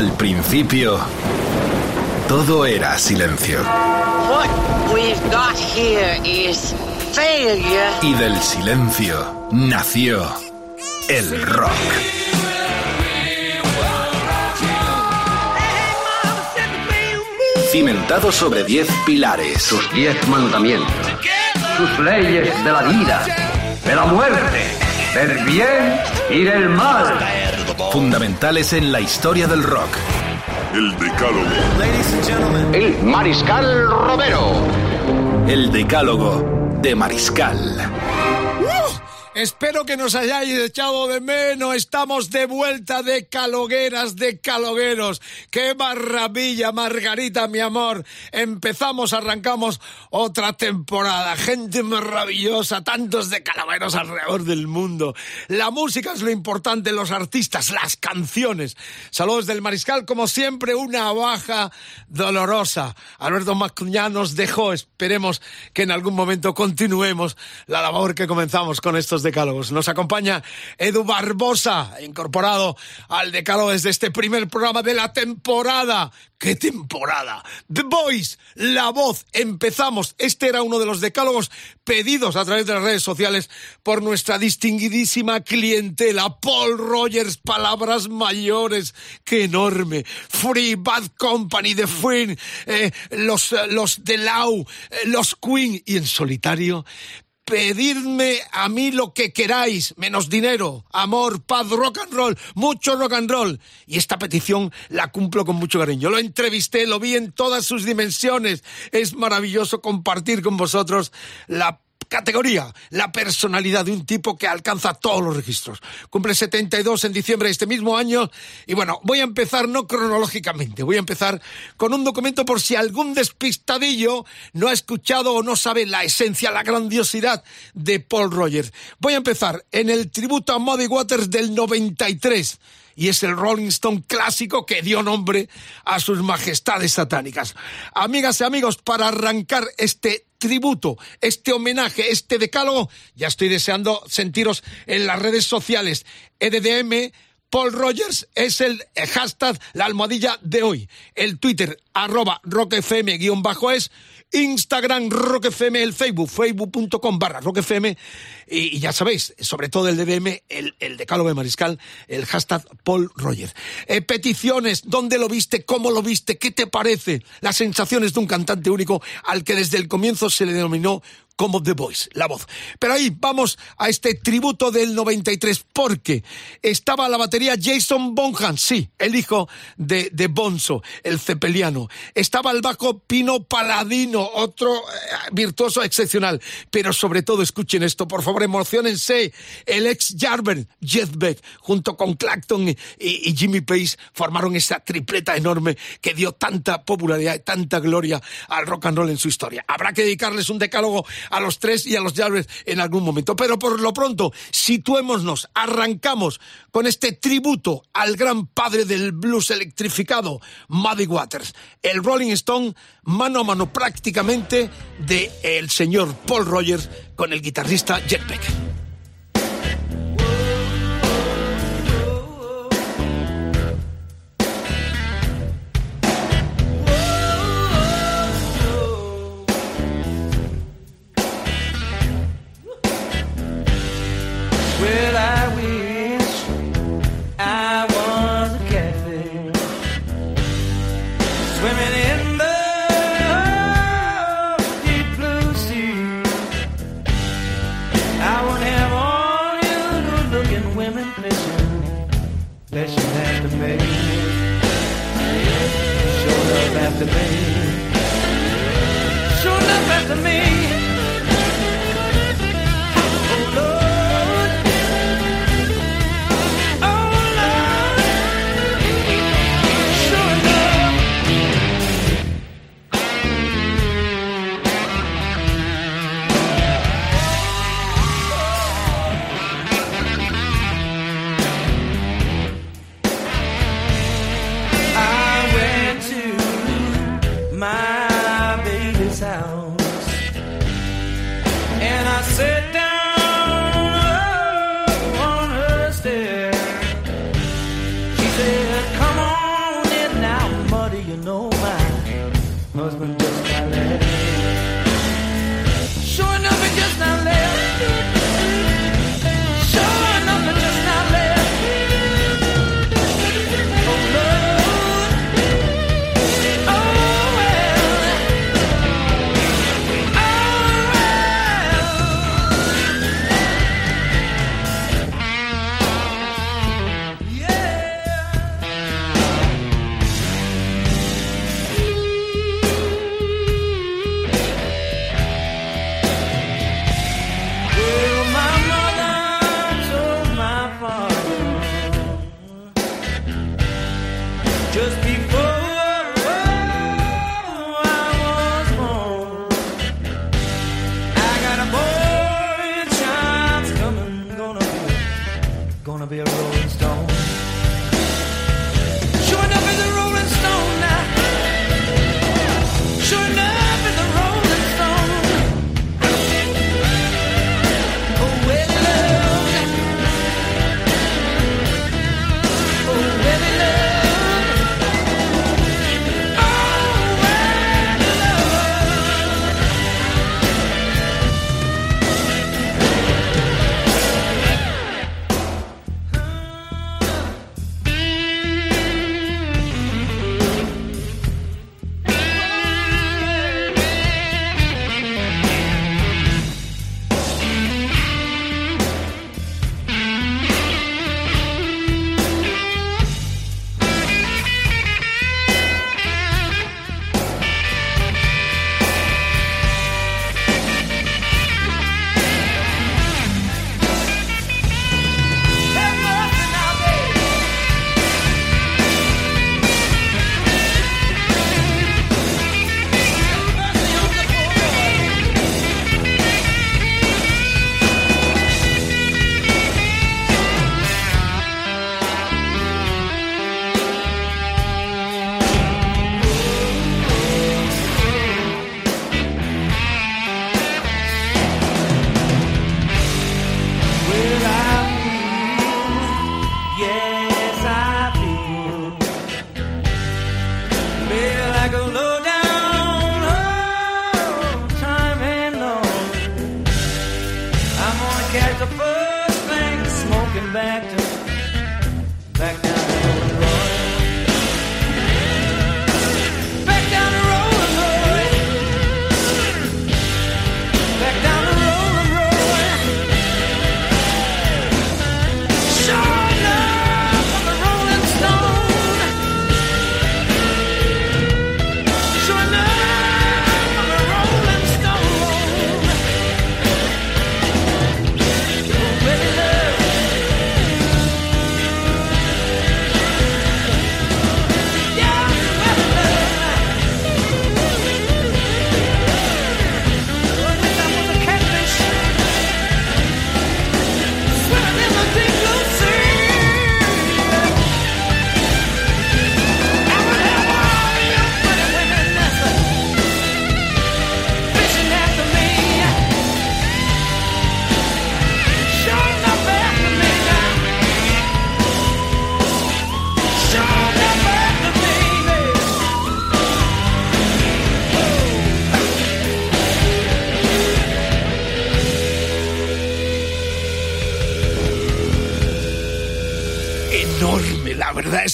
Al principio, todo era silencio. Y del silencio nació el rock. Cimentado sobre diez pilares. Sus diez mandamientos. Sus leyes de la vida, de la muerte, del bien y del mal. Fundamentales en la historia del rock. El Decálogo. El Mariscal Romero. El Decálogo de Mariscal. Espero que nos hayáis echado de menos. Estamos de vuelta de calogueras, de calogueros. ¡Qué maravilla, Margarita, mi amor! Empezamos, arrancamos otra temporada. Gente maravillosa, tantos de calogueros alrededor del mundo. La música es lo importante, los artistas, las canciones. Saludos del Mariscal, como siempre, una baja dolorosa. Alberto Macuña nos dejó. Esperemos que en algún momento continuemos la labor que comenzamos con estos decálogos. Nos acompaña Edu Barbosa, incorporado al decálogo desde este primer programa de la temporada. ¡Qué temporada! The Voice, la voz. Empezamos. Este era uno de los decálogos pedidos a través de las redes sociales por nuestra distinguidísima clientela. Paul Rogers, palabras mayores. ¡Qué enorme! Free Bad Company, The Free, eh, los, los The Lau, eh, los Queen y en solitario pedidme a mí lo que queráis, menos dinero, amor, paz, rock and roll, mucho rock and roll. Y esta petición la cumplo con mucho cariño. Lo entrevisté, lo vi en todas sus dimensiones. Es maravilloso compartir con vosotros la categoría, la personalidad de un tipo que alcanza todos los registros. Cumple 72 en diciembre de este mismo año y bueno, voy a empezar no cronológicamente, voy a empezar con un documento por si algún despistadillo no ha escuchado o no sabe la esencia, la grandiosidad de Paul Rogers. Voy a empezar en el tributo a Muddy Waters del 93 y es el Rolling Stone clásico que dio nombre a sus majestades satánicas. Amigas y amigos, para arrancar este tributo, este homenaje, este decálogo, ya estoy deseando sentiros en las redes sociales. EDDM Paul Rogers es el hashtag, la almohadilla de hoy. El Twitter, arroba rockfm-es Instagram Rock FM, el Facebook, facebook.com barra Rock Y, ya sabéis, sobre todo el DBM, el, el decálogo de Mariscal, el hashtag Paul Roger. Eh, peticiones, ¿dónde lo viste? ¿Cómo lo viste? ¿Qué te parece? Las sensaciones de un cantante único al que desde el comienzo se le denominó como The Voice, la voz. Pero ahí vamos a este tributo del 93, porque estaba la batería Jason Bonham, sí, el hijo de, de Bonzo, el cepeliano. Estaba el bajo Pino Paladino, otro eh, virtuoso excepcional. Pero sobre todo, escuchen esto, por favor, emocionense. El ex Jarver, Jeff Beck, junto con Clacton y, y Jimmy Page, formaron esa tripleta enorme que dio tanta popularidad y tanta gloria al rock and roll en su historia. Habrá que dedicarles un decálogo a los tres y a los Jarvis en algún momento. Pero por lo pronto, situémonos, arrancamos con este tributo al gran padre del blues electrificado, Muddy Waters. El Rolling Stone, mano a mano prácticamente, de el señor Paul Rogers con el guitarrista Jet Beck.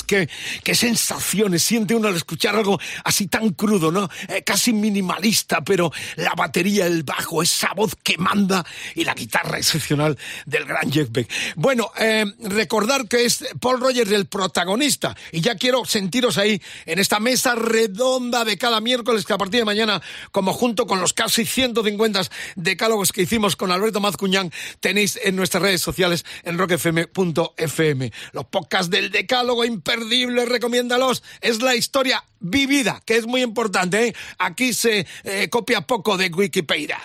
Qué, sensaciones siente uno al escuchar algo así tan crudo, ¿no? Eh, casi minimalista, pero la batería, el bajo, esa voz que manda y la guitarra excepcional del gran Jeff Beck. Bueno, eh, recordar que es Paul Rogers el protagonista y ya quiero sentiros ahí en esta mesa redonda de cada miércoles que a partir de mañana, como junto con los casi 150 decálogos que hicimos con Alberto Mazcuñán, tenéis en nuestras redes sociales en rockfm.fm. Los podcasts del decálogo imperdible, recomiéndalos. Es la historia vivida, que es muy importante. ¿eh? Aquí se eh, copia poco de Wikipedia.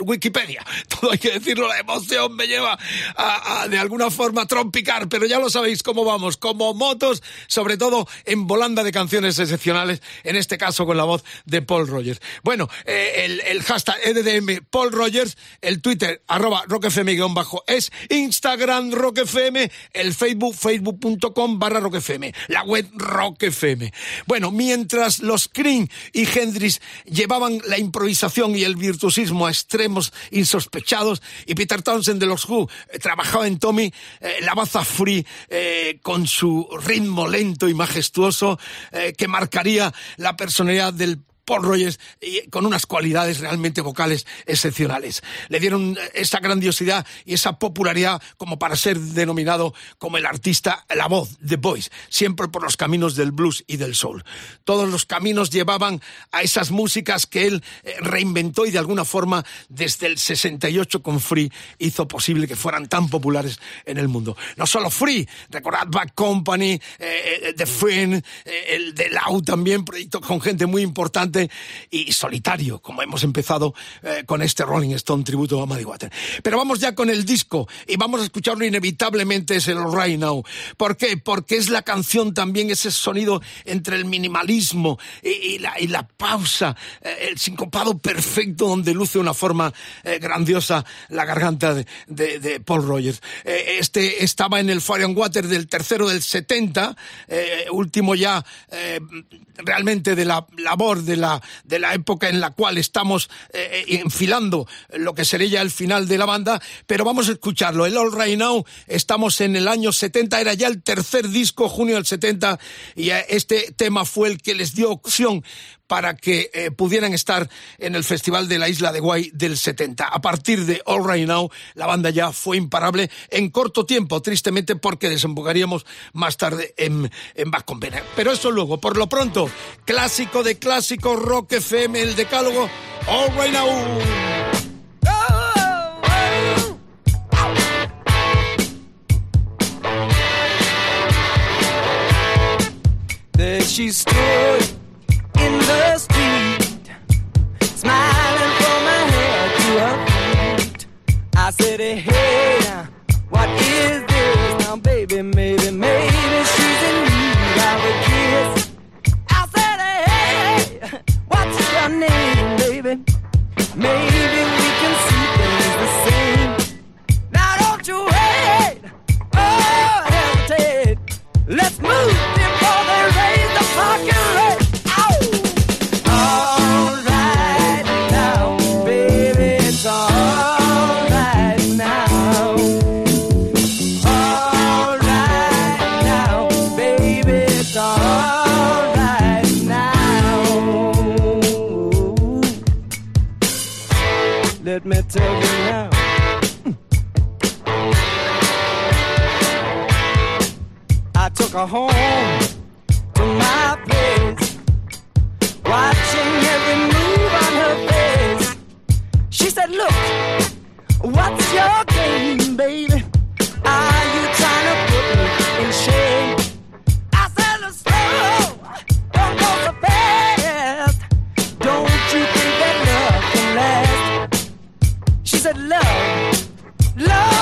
Wikipedia. Todo hay que decirlo, la emoción me lleva a, de alguna forma trompicar, pero ya lo sabéis cómo vamos, como motos, sobre todo en volanda de canciones excepcionales, en este caso con la voz de Paul Rogers. Bueno, eh, el, hashtag EDM Paul Rogers, el Twitter arroba rockfm-es, Instagram rockfm, el Facebook facebook.com barra rockfm, la web rockfm. Bueno, mientras los Cream y Hendrix llevaban la improvisación y el virtuosismo a extremos insospechados y Peter Townsend de los Who eh, trabajaba en Tommy, eh, la baza free eh, con su ritmo lento y majestuoso que marcaría la personalidad del Paul Rogers con unas cualidades realmente vocales excepcionales. Le dieron esa grandiosidad y esa popularidad como para ser denominado como el artista, la voz, The Voice, siempre por los caminos del blues y del soul. Todos los caminos llevaban a esas músicas que él eh, reinventó y de alguna forma desde el 68 con Free hizo posible que fueran tan populares en el mundo. No solo Free, recordad Back Company, eh, eh, The Friend, el de Lau también, proyecto con gente muy importante y solitario, como hemos empezado con este Rolling Stone tributo a Muddy Water. Pero vamos ya con el disco y vamos a escucharlo inevitablemente, es el Right Now. ¿Por qué? Porque es la canción también, ese sonido entre el minimalismo y, la, pausa, eh, el sincopado perfecto donde luce una forma eh, grandiosa la garganta de, Paul Rogers. Eh, este estaba en el Fire and Water del tercero del 70, último ya realmente de la labor de la, de la época en la cual estamos enfilando lo que sería ya el final de la banda, pero vamos a escucharlo. El All Right Now, estamos en el año 70, era ya el tercer disco, junio del 70, y este tema fue el que les dio opción para que eh, pudieran estar en el Festival de la Isla de Guay del 70. A partir de All Right Now, la banda ya fue imparable en corto tiempo, tristemente porque desembocaríamos más tarde en, en Back Company. Pero eso luego, por lo pronto, clásico de clásico, Rock FM, el decálogo, All Right Now. she street, smiling from her head to her feet. I said, Hey, what is this now, baby? Maybe, maybe she's in need of a kiss. I said, Hey, what's your name, baby? Maybe now. Mm. I took her home to my place, watching every move on her face. She said, Look, what's your game, baby? Are you trying to put me in shame? I said, don't go. Me in love.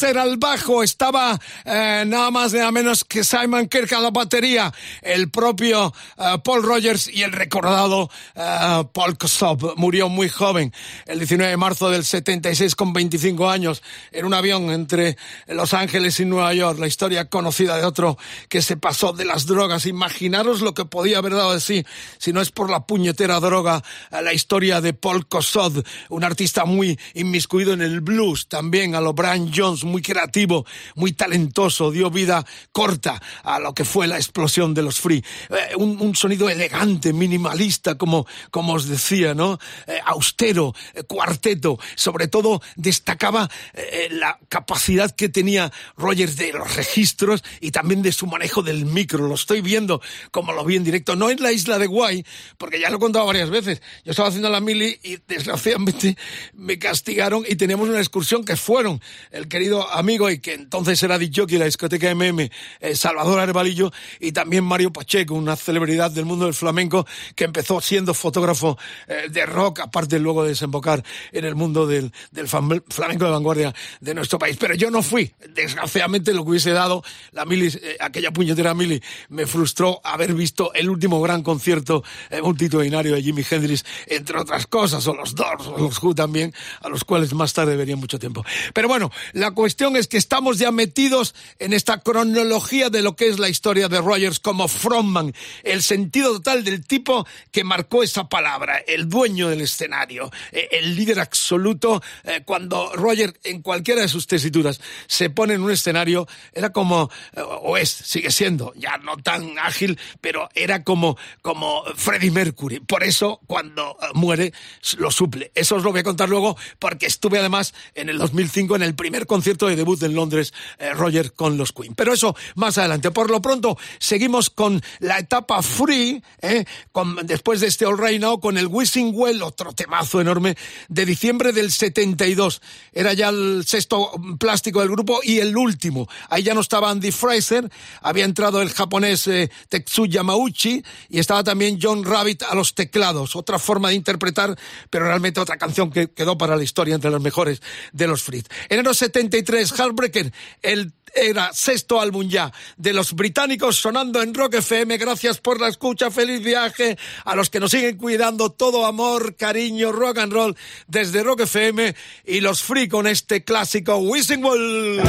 Fraser al bajo, estaba eh, nada más nada menos que Simon Kirk a la batería, el propio eh, Paul Rogers y el recordado eh, Paul Kossoff. Murió muy joven, el 19 de marzo del 76 con 25 años, en un avión entre Los Ángeles y Nueva York. La historia conocida de otro que se pasó de las drogas. Imaginaros lo que podía haber dado de sí si no es por la puñetera droga. La historia de Paul Kossoff, un artista muy inmiscuido en el blues, también a lo Brian Jones, muy creativo, muy talentoso, dio vida corta a lo que fue la explosión de los free. Eh, un, sonido elegante, minimalista, como, como os decía, ¿no? Eh, austero, eh, cuarteto. Sobre todo destacaba la capacidad que tenía Rogers de los registros y también de su manejo del micro. Lo estoy viendo como lo vi en directo, no en la isla de Guay, porque ya lo he contado varias veces. Yo estaba haciendo la mili y desgraciadamente me castigaron y teníamos una excursión que fueron el querido amigo y que entonces era DJ la discoteca MM, Salvador Arbalillo y también Mario Pacheco, una celebridad del mundo del flamenco que empezó siendo fotógrafo eh, de rock, aparte luego de desembocar en el mundo del, del flamenco de vanguardia de nuestro país. Pero yo no fui, desgraciadamente lo que hubiese dado la mili, eh, aquella puñetera mili, me frustró haber visto el último gran concierto multitudinario de Jimi Hendrix, entre otras cosas, o los Doors, o los Who también, a los cuales más tarde vería mucho tiempo. Pero bueno, la cuestión es que estamos ya metidos en esta cronología de lo que es la historia de Rogers como frontman, el sentido total del tipo que marcó esa palabra, el dueño del escenario, eh, el líder absoluto. eh, Cuando Roger, en cualquiera de sus tesituras, se pone en un escenario, era como, eh, o es, sigue siendo, ya no tan ágil, pero era como, como Freddie Mercury. Por eso, cuando muere, lo suple. Eso os lo voy a contar luego, porque estuve además en el 2005 en el primer concierto de debut en Londres, eh, Roger con los Queen. Pero eso más adelante. Por lo pronto, seguimos con la etapa free, eh, después de este All Right Now, con el Wishing Well, otro temazo enorme, de diciembre del 72. Era ya el sexto plástico del grupo y el último. Ahí ya no estaba Andy Fraser, había entrado el japonés eh, Tetsuya Yamauchi y estaba también John Rabbit a los teclados. Otra forma de interpretar, pero realmente otra canción que quedó para la historia entre las mejores de los Fritz. Enero 73, Heartbreaker, el era sexto álbum ya de los británicos sonando en Rock FM. Gracias por la escucha, feliz viaje a los que nos siguen cuidando. Todo amor, cariño, rock and roll desde Rock FM y los free con este clásico Wishing Well.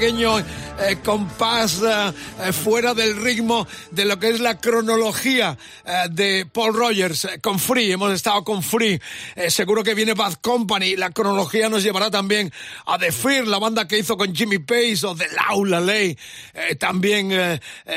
Pequeño eh, compás eh, eh, fuera del ritmo de lo que es la cronología de Paul Rogers con Free. Hemos estado con Free. Seguro que viene Bad Company. La cronología nos llevará también a The Fear, la banda que hizo con Jimmy Page o The Laula Ley. también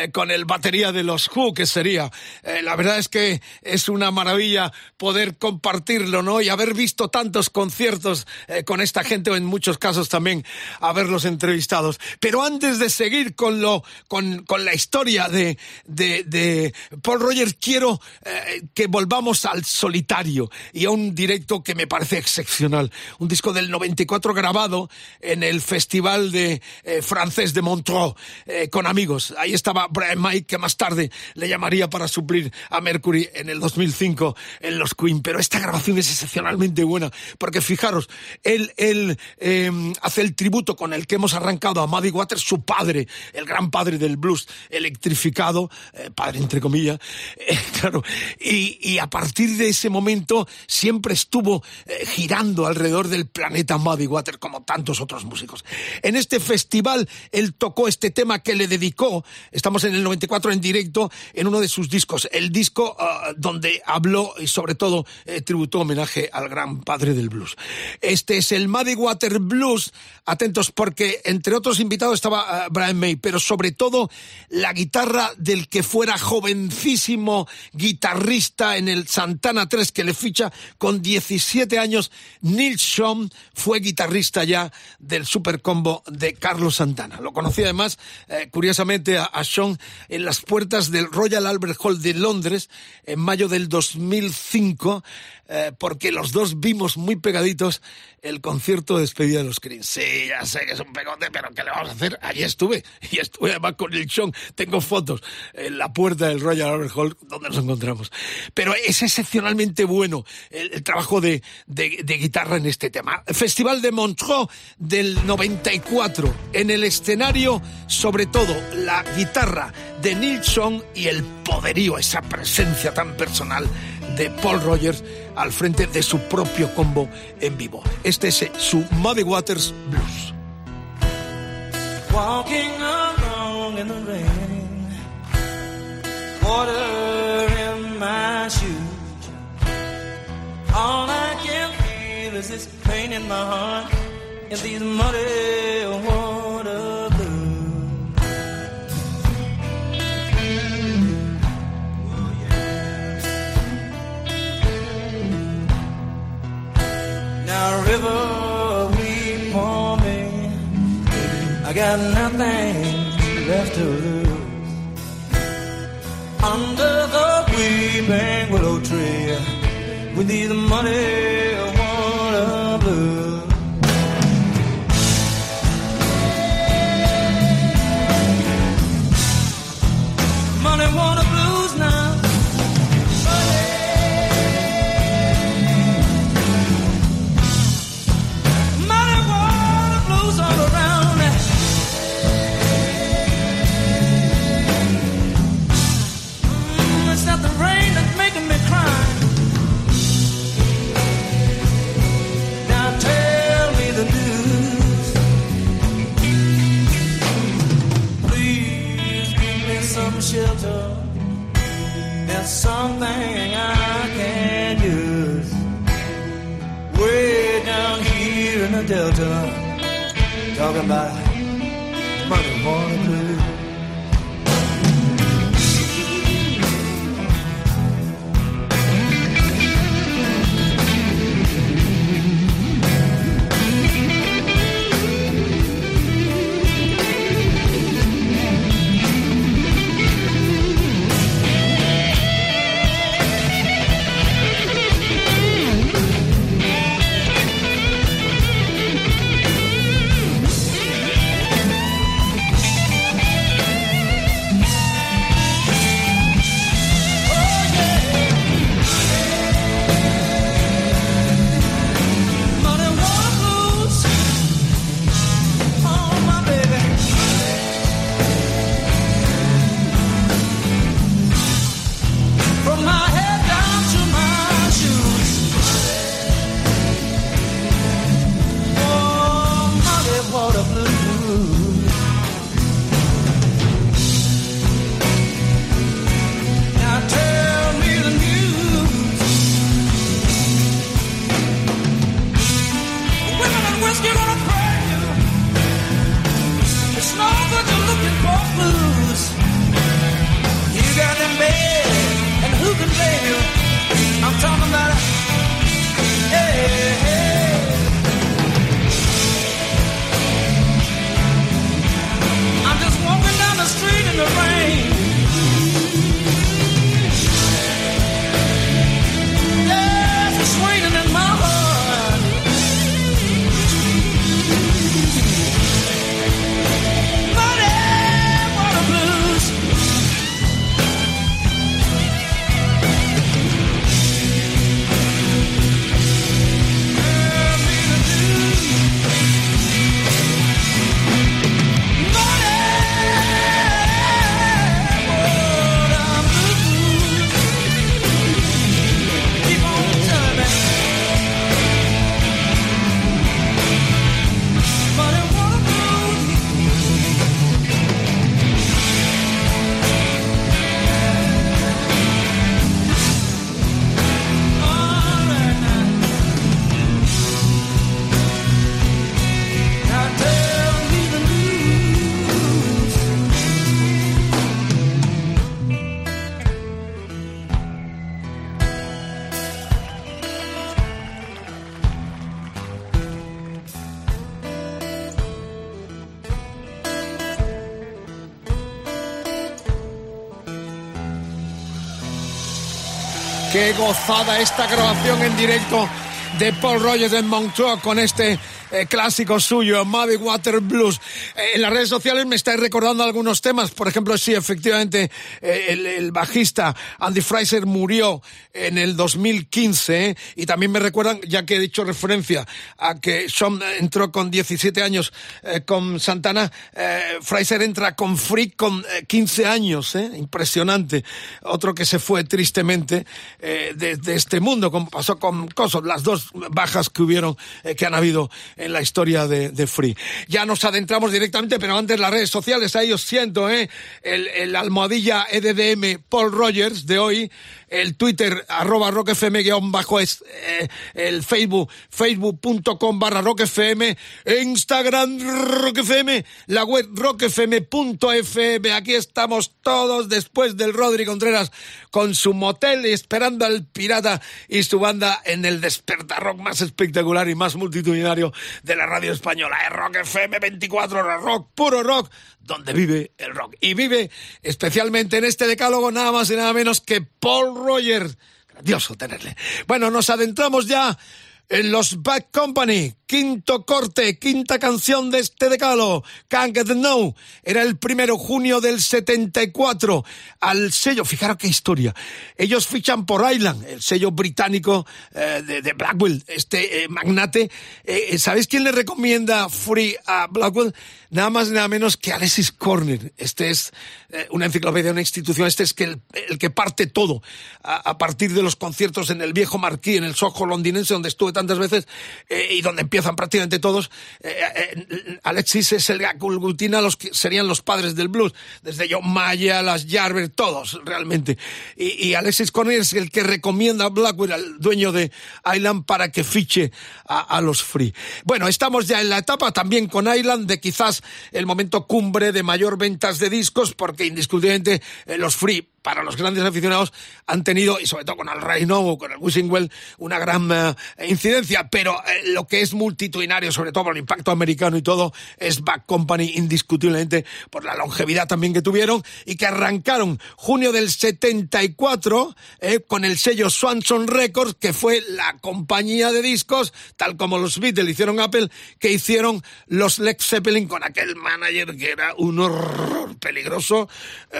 eh, con el batería de los Who, que sería. Eh, la verdad es que es una maravilla poder compartirlo, ¿no? Y haber visto tantos conciertos eh, con esta gente o en muchos casos también haberlos entrevistados. Pero antes de seguir con lo, con, con la historia de, de, de Paul Rogers, quiero eh, que volvamos al solitario y a un directo que me parece excepcional. Un disco del 94 grabado en el Festival de eh, francés de Montreux con amigos. Ahí estaba Brian Mike, que más tarde le llamaría para suplir a Mercury en el 2005 en los Queen. Pero esta grabación es excepcionalmente buena, porque fijaros, él, él eh, hace el tributo con el que hemos arrancado a Muddy Waters, su padre, el gran padre del blues electrificado, eh, padre entre comillas, eh, claro, y, y, a partir de ese momento siempre estuvo eh, girando alrededor del planeta Muddy Waters, como tantos otros músicos. En este festival él tocó este tema que le dedicó, estamos en el 94 en directo, en uno de sus discos, el disco uh, donde habló y sobre todo eh, tributó homenaje al gran padre del blues. Este es el Muddy Water Blues, atentos porque entre otros invitados estaba uh, Brian May, pero sobre todo la guitarra del que fuera jovencísimo guitarrista en el Santana 3 que le ficha con 17 años, Neil Sean fue guitarrista ya del super combo de Carlos Santana. Lo conocí además, eh, curiosamente, a, a Sean en las puertas del Royal Albert Hall de Londres en mayo del 2005, eh, porque los dos vimos muy pegaditos el concierto de despedida de los Creams. Sí, ya sé que es un pegote, pero ¿qué le vamos a hacer? Allí estuve, y estuve además con el. Tengo fotos en la puerta del Royal Albert Hall donde nos encontramos. Pero es excepcionalmente bueno el, trabajo de, de, de, guitarra en este tema. Festival de Montreux del 94. En el escenario, sobre todo, la guitarra de Neil Sean y el poderío, esa presencia tan personal de Paul Rogers al frente de su propio combo en vivo. Este es su Muddy Waters Blues. Walking along in the rain, water in my shoes. All I can feel is this pain in my heart in these muddy water Now, river, weep for me. I got nothing left to lose. Under the weeping willow tree, with these muddy water There's something I can use. Way down here in the Delta, talking about money, water, blue. Qué gozada esta grabación en directo de Paul Rogers en Montreux con este eh, clásico suyo, Muddy Water Blues. Eh, en las redes sociales me estáis recordando algunos temas. Por ejemplo, sí, efectivamente, eh, el, bajista Andy Fraser murió en el 2015 y también me recuerdan, ya que he dicho referencia a que Sean entró con 17 años con Santana, Fraser entra con Freak con 15 años, impresionante. Otro que se fue tristemente de, este mundo, como pasó con Cosos, las dos bajas que hubieron, que han habido en la historia de, Free. Ya nos adentramos directamente, pero antes las redes sociales, ahí os siento, ¿eh? El, el almohadilla EDDM Paul Rogers de hoy, el Twitter arroba rockfm guion bajo es eh, el Facebook facebook.com barra rockfm Instagram rockfm la web rockfm.fm aquí estamos todos después del Rodri Contreras con su motel esperando al pirata y su banda en el despertar rock más espectacular y más multitudinario de la radio española es Rock FM 24 horas rock puro rock donde vive el rock. Y vive especialmente en este decálogo nada más y nada menos que Paul Rogers. Grandioso tenerle. Bueno, nos adentramos ya en los Bad Company, quinto corte, quinta canción de este decalo, Can't Get No, era el primero junio del 74, al sello, fijaros qué historia, ellos fichan por Island, el sello británico eh, de, Blackwell, este eh, magnate, eh, ¿sabéis quién le recomienda Free a Blackwell? Nada más nada menos que Alexis Corner, este es una enciclopedia, una institución, este es que el, que parte todo, a, partir de los conciertos en el viejo Marquí, en el Soho londinense, donde estuve tantas veces y donde empiezan prácticamente todos. Alexis es el que aglutina los que serían los padres del blues, desde John Maya, las Jarver, todos realmente. Y, Alexis Corner es el que recomienda a Blackwell, al dueño de Island, para que fiche a, los Free. Bueno, estamos ya en la etapa también con Island de quizás el momento cumbre de mayor ventas de discos, porque indiscutiblemente eh, los Free para los grandes aficionados han tenido, y sobre todo con el Reino o con el Wishing Well, una gran eh, incidencia, pero eh, lo que es multitudinario, sobre todo por el impacto americano y todo, es Back Company indiscutiblemente por la longevidad también que tuvieron y que arrancaron junio del 74 eh, con el sello Swanson Records, que fue la compañía de discos, tal como los Beatles hicieron Apple, que hicieron los Lex Zeppelin con aquel manager que era un horror peligroso,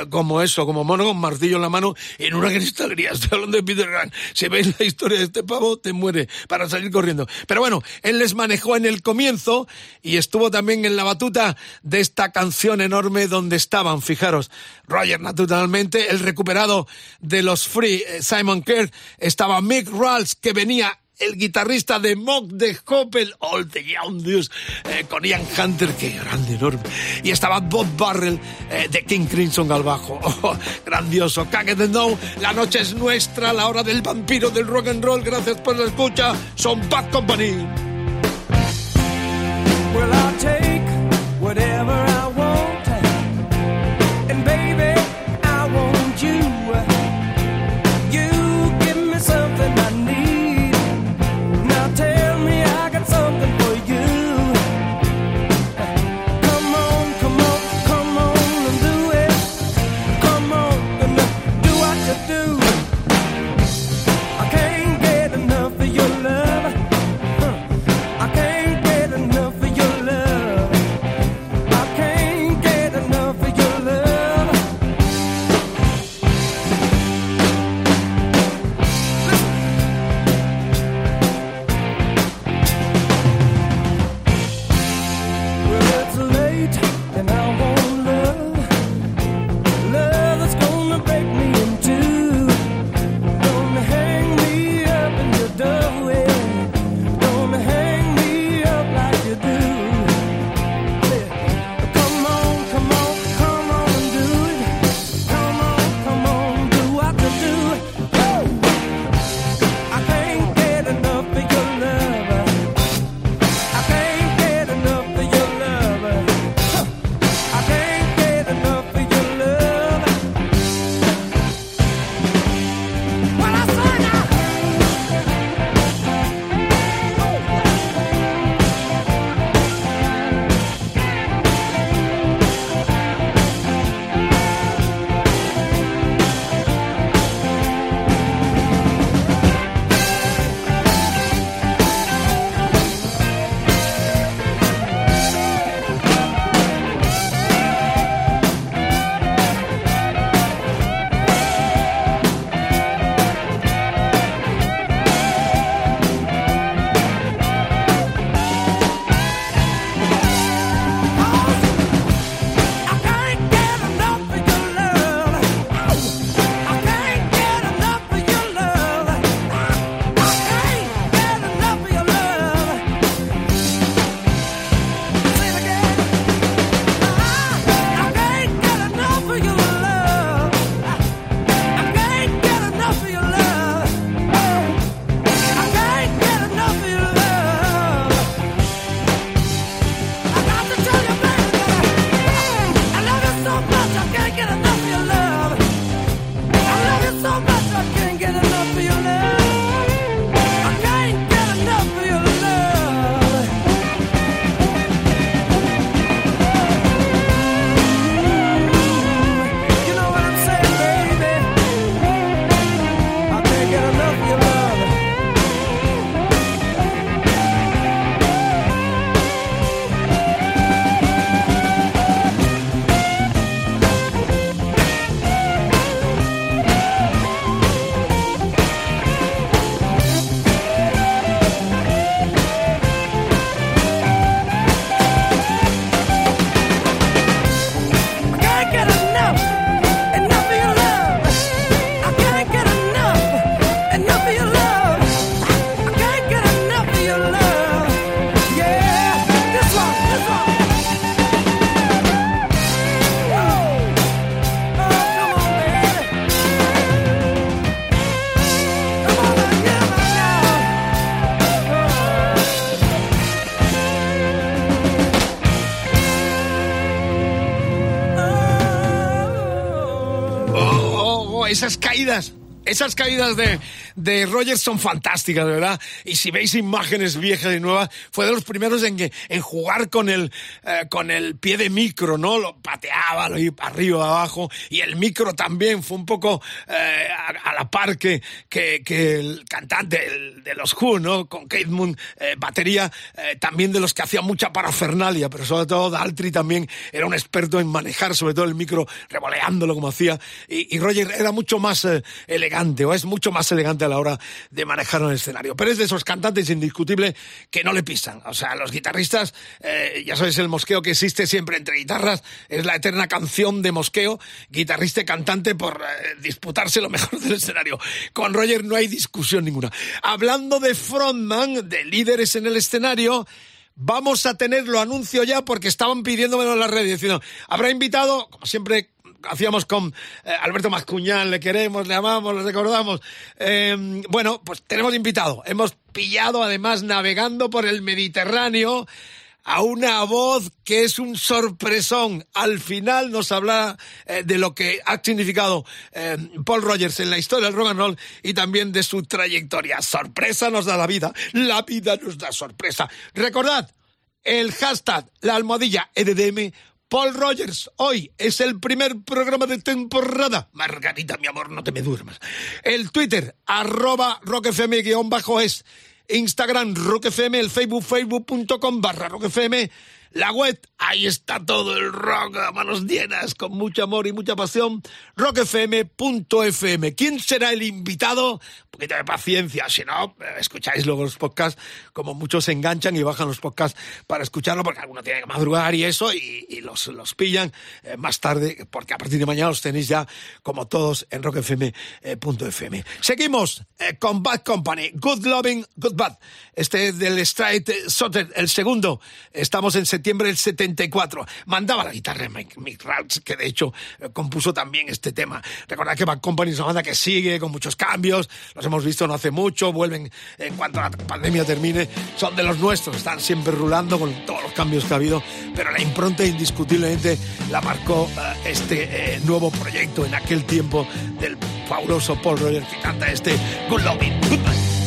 como eso, como Mono martillo en la mano en una cristalería. Estoy hablando de Peter Grant. Si veis la historia de este pavo, te muere para salir corriendo. Pero bueno, él les manejó en el comienzo y estuvo también en la batuta de esta canción enorme donde estaban, fijaros, Roger naturalmente, el recuperado de los Free, eh, Simon Kerr, estaba Mick Rawls que venía el guitarrista de Mock de Hoppel, All the Young News, eh, con Ian Hunter, que grande, enorme. Y estaba Bob Barrel eh, de King Crimson al bajo. Oh, grandioso. Can't the Know, la noche es nuestra, la hora del vampiro del rock and roll. Gracias por la escucha. Son Bad Company. Well, I'll take whatever esas caídas de, de Rogers son fantásticas, ¿verdad? Y si veis imágenes viejas y nuevas, fue de los primeros en, en jugar con el, eh, con el pie de micro, ¿no? Lo lo iba arriba, abajo, y el micro también fue un poco eh, a, la par que, que, el cantante de los Who, ¿no? Con Kate Moon, eh, batería, también de los que hacía mucha parafernalia, pero sobre todo Daltrey también era un experto en manejar sobre todo el micro, revoleándolo como hacía, y, y Roger era mucho más elegante, o es mucho más elegante a la hora de manejar un escenario. Pero es de esos cantantes indiscutible que no le pisan. O sea, los guitarristas, eh, ya sabes, el mosqueo que existe siempre entre guitarras, es la eterna canción de mosqueo, guitarrista y cantante por eh, disputarse lo mejor del escenario. Con Roger no hay discusión ninguna. Hablando de frontman, de líderes en el escenario, vamos a tenerlo, anuncio ya, porque estaban pidiéndomelo en las redes, diciendo, habrá invitado, como siempre hacíamos con eh, Alberto Mascuñán, le queremos, le amamos, le recordamos. Em, bueno, pues tenemos invitado. Hemos pillado además navegando por el Mediterráneo a una voz que es un sorpresón. Al final nos habla eh, de lo que ha significado em, Paul Rogers en la historia del rock and roll y también de su trayectoria. Sorpresa nos da la vida, la vida nos da sorpresa. Recordad el hashtag, la almohadilla EDDM Paul Rogers, hoy es el primer programa de temporada. Margarita, mi amor, no te me duermas. El Twitter, arroba rockfm-es. Instagram, rockfm, el Facebook, facebook.com barra rockfm la web, ahí está todo el rock a manos llenas, con mucho amor y mucha pasión. rockfm.fm. ¿Quién será el invitado? Poquito de paciencia, si no, escucháis luego los podcasts, como muchos se enganchan y bajan los podcasts para escucharlo, porque algunos tienen que madrugar y eso, y, los, los pillan eh, más tarde, porque a partir de mañana los tenéis ya, como todos, en rockfm.fm. Seguimos eh, con Bad Company, Good Loving, Good Bad. Este del Straight Sotter, el segundo. Estamos en septiembre del 74. Mandaba la guitarra Mick, Mick que de hecho eh, compuso también este tema. Recordad que Bad Company es una banda que sigue con muchos cambios, los hemos visto no hace mucho, vuelven en cuanto la pandemia termine, son de los nuestros, están siempre rulando con todos los cambios que ha habido, pero la impronta indiscutiblemente la marcó eh, este eh, nuevo proyecto en aquel tiempo del fabuloso Paul Rogers que canta este Good Loving.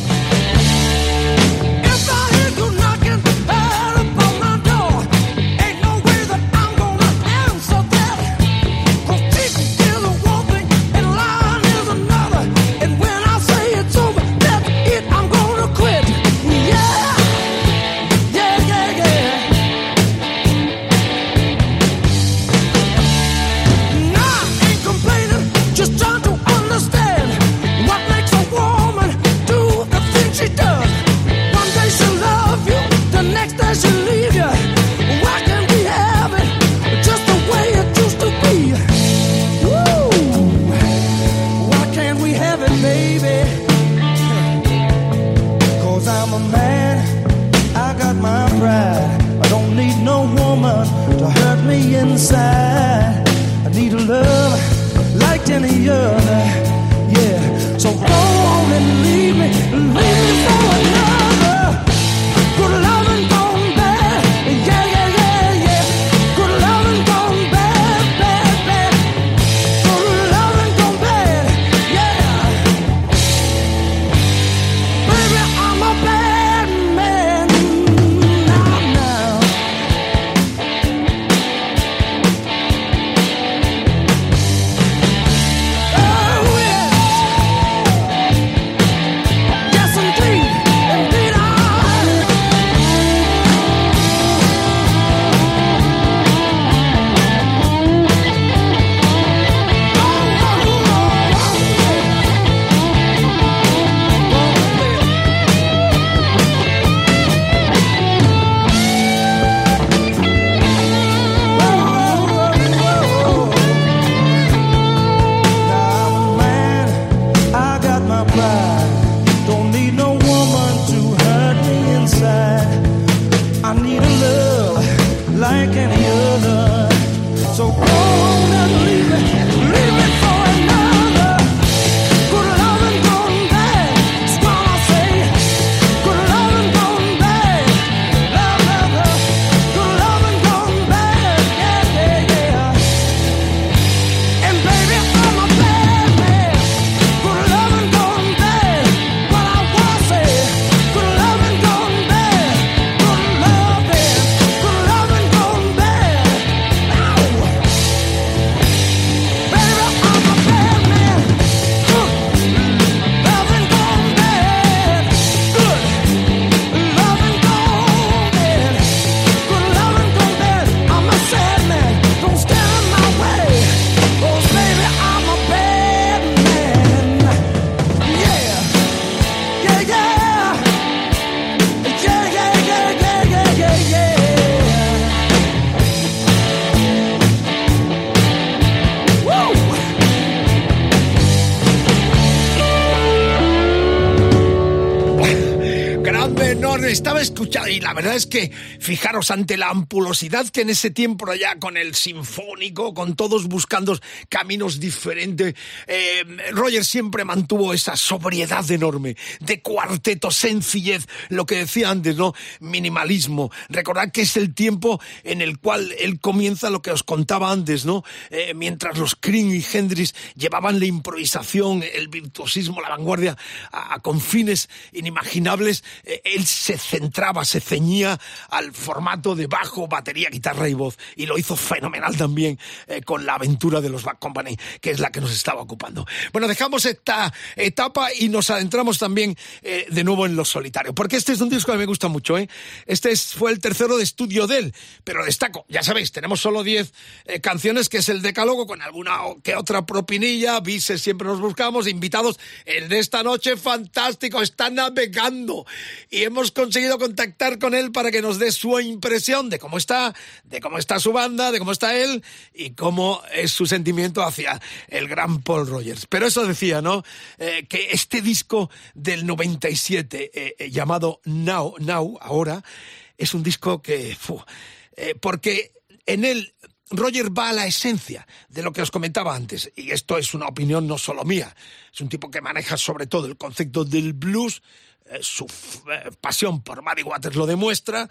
inside. I need a love like any other. Fijaros ante la ampulosidad que en ese tiempo allá con el sinfónico, con todos buscando caminos diferentes, eh, Roger siempre mantuvo esa sobriedad enorme de cuarteto, sencillez, lo que decía antes, ¿no? Minimalismo. Recordad que es el tiempo en el cual él comienza lo que os contaba antes, ¿no? Eh, mientras los Cream y Hendrix llevaban la improvisación, el virtuosismo, la vanguardia a, confines inimaginables, eh, él se centraba, se ceñía al formato de bajo, batería, guitarra y voz. Y lo hizo fenomenal también eh, con la aventura de los Back Company, que es la que nos estaba ocupando. Bueno, dejamos esta etapa y nos adentramos también eh, de nuevo en lo solitario, porque este es un disco que me gusta mucho. ¿eh? Este fue el tercero de estudio de él, pero destaco, ya sabéis, tenemos solo 10 canciones, que es el decálogo, con alguna que otra propinilla, bises siempre nos buscamos, invitados. El de esta noche, fantástico, está navegando. Y hemos conseguido contactar con él para que nos dé su impresión de cómo está, de cómo está su banda, de cómo está él y cómo es su sentimiento hacia el gran Paul Rogers. Pero eso decía, ¿no? Eh, que este disco del 97 eh, eh, llamado Now, Now, ahora, es un disco que... porque en él Roger va a la esencia de lo que os comentaba antes, y esto es una opinión no solo mía, es un tipo que maneja sobre todo el concepto del blues, eh, su eh, pasión por Muddy Waters lo demuestra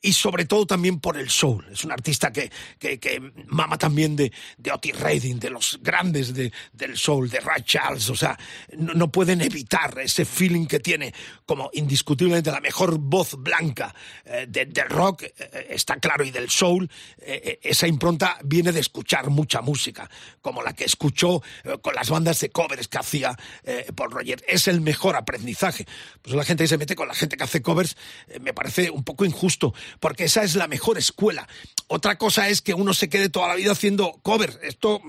y sobre todo también por el soul. Es un artista que, que, mama también de, de, Otis Redding, de los grandes de, del soul, de Ray Charles. O sea, no, pueden evitar ese feeling que tiene como indiscutiblemente la mejor voz blanca eh, del rock, está claro, y del soul. esa impronta viene de escuchar mucha música, como la que escuchó con las bandas de covers que hacía Paul Roger. Es el mejor aprendizaje. Pues la gente que se mete con la gente que hace covers eh, me parece un poco injusto, porque esa es la mejor escuela. Otra cosa es que uno se quede toda la vida haciendo covers, esto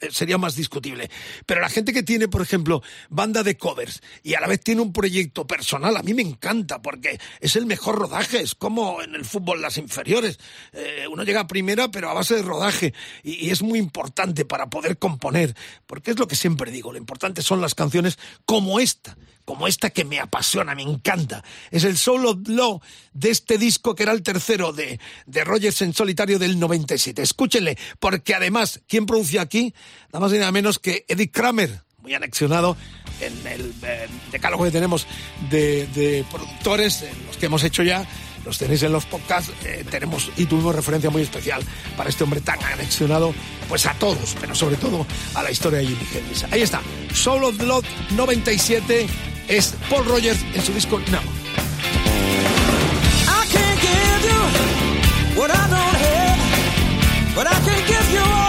eh, sería más discutible. Pero la gente que tiene, por ejemplo, banda de covers y a la vez tiene un proyecto personal, a mí me encanta, porque es el mejor rodaje, es como en el fútbol las inferiores. Eh, uno llega a primera, pero a base de rodaje, y es muy importante para poder componer, porque es lo que siempre digo, lo importante son las canciones como esta como esta que me apasiona, me encanta. Es el solo Law de este disco que era el tercero de, de Rogers en solitario del 97. Escúchenle, porque además, ¿quién produce aquí? Nada más y nada menos que Eddie Kramer, muy anexionado en el eh, decálogo que tenemos de, de productores, los que hemos hecho ya los tenéis en los podcasts, eh, tenemos y tuvimos referencia muy especial para este hombre tan anexionado, pues a todos, pero sobre todo a la historia de Jimmy Hendrix. Ahí está, Soul of the Lot 97 es Paul Rogers en su disco Now. What I don't have, but I can give you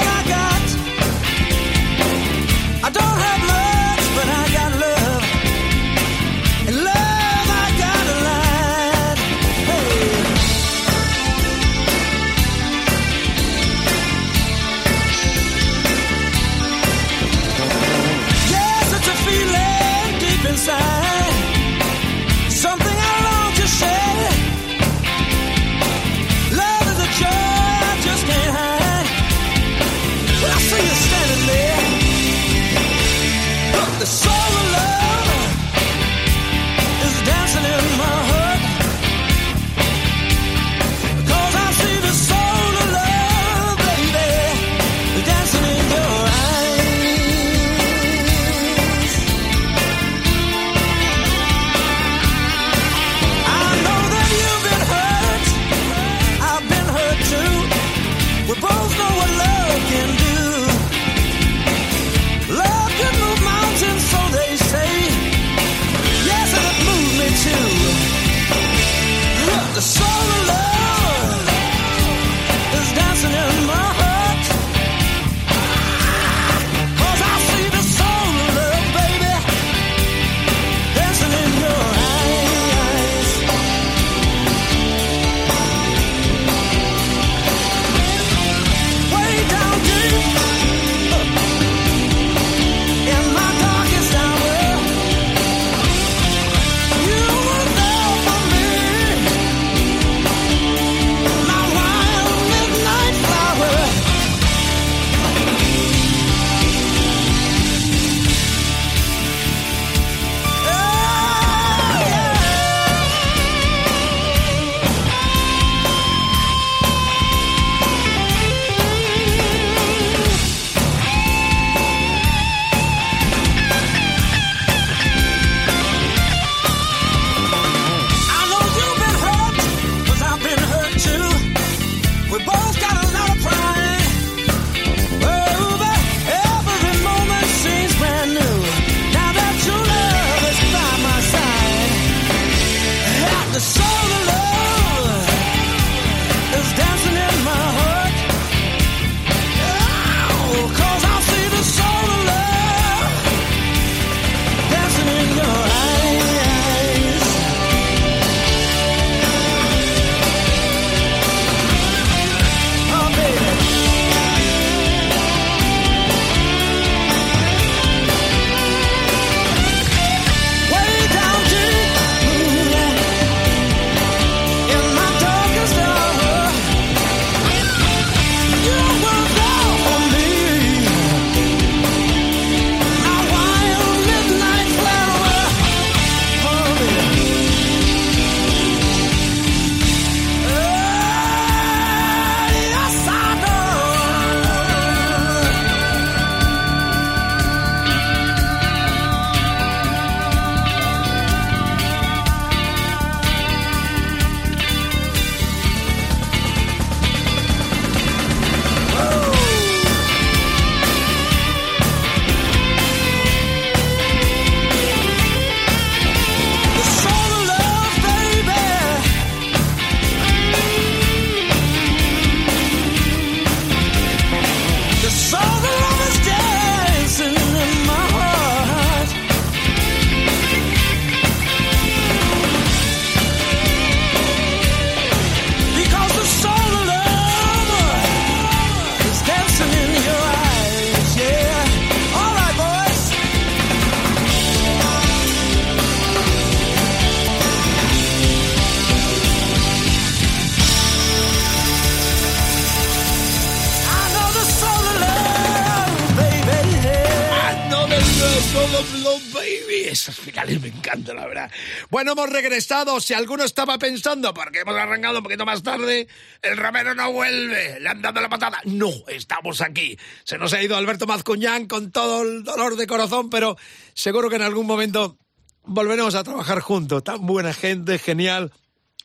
hemos regresado. Si alguno estaba pensando, porque hemos arrancado un poquito más tarde, el Romero no vuelve, le han dado la patada. No, estamos aquí. Se nos ha ido Alberto Mazcuñán con todo el dolor de corazón, pero seguro que en algún momento volveremos a trabajar juntos. Tan buena gente, genial.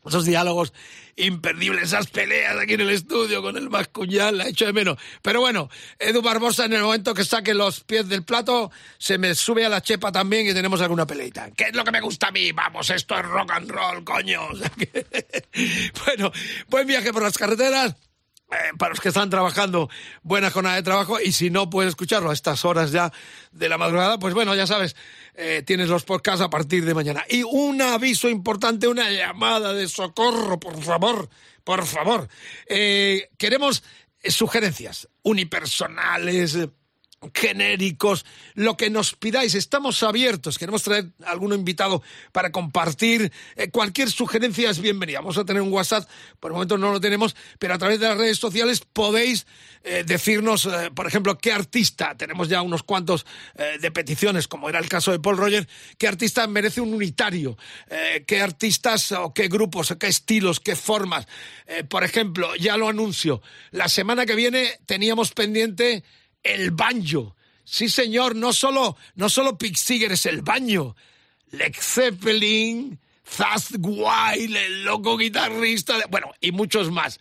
Esos diálogos imperdibles, esas peleas aquí en el estudio con el Mascuñal, la hecho de menos. Pero bueno, Edu Barbosa, en el momento que saque los pies del plato, se me sube a la chepa también y tenemos alguna peleita. ¿Qué es lo que me gusta a mí? Vamos, esto es rock and roll, coño. bueno, buen viaje por las carreteras. Eh, para los que están trabajando, buena jornada de trabajo. Y si no puedes escucharlo a estas horas ya de la madrugada, pues bueno, ya sabes, eh, tienes los podcasts a partir de mañana. Y un aviso importante, una llamada de socorro, por favor, por favor. Eh, queremos sugerencias unipersonales genéricos, lo que nos pidáis. Estamos abiertos. Queremos traer algún invitado para compartir. Eh, cualquier sugerencia es bienvenida. Vamos a tener un WhatsApp, por el momento no lo tenemos, pero a través de las redes sociales podéis eh, decirnos, eh, por ejemplo, qué artista, tenemos ya unos cuantos de peticiones, como era el caso de Paul Roger, qué artista merece un unitario, qué artistas o qué grupos, o qué estilos, qué formas. por ejemplo, ya lo anuncio, la semana que viene teníamos pendiente el banjo. Sí, señor, no solo, no solo Pig es el baño. Lex Zeppelin, Zaz el loco guitarrista, bueno, y muchos más.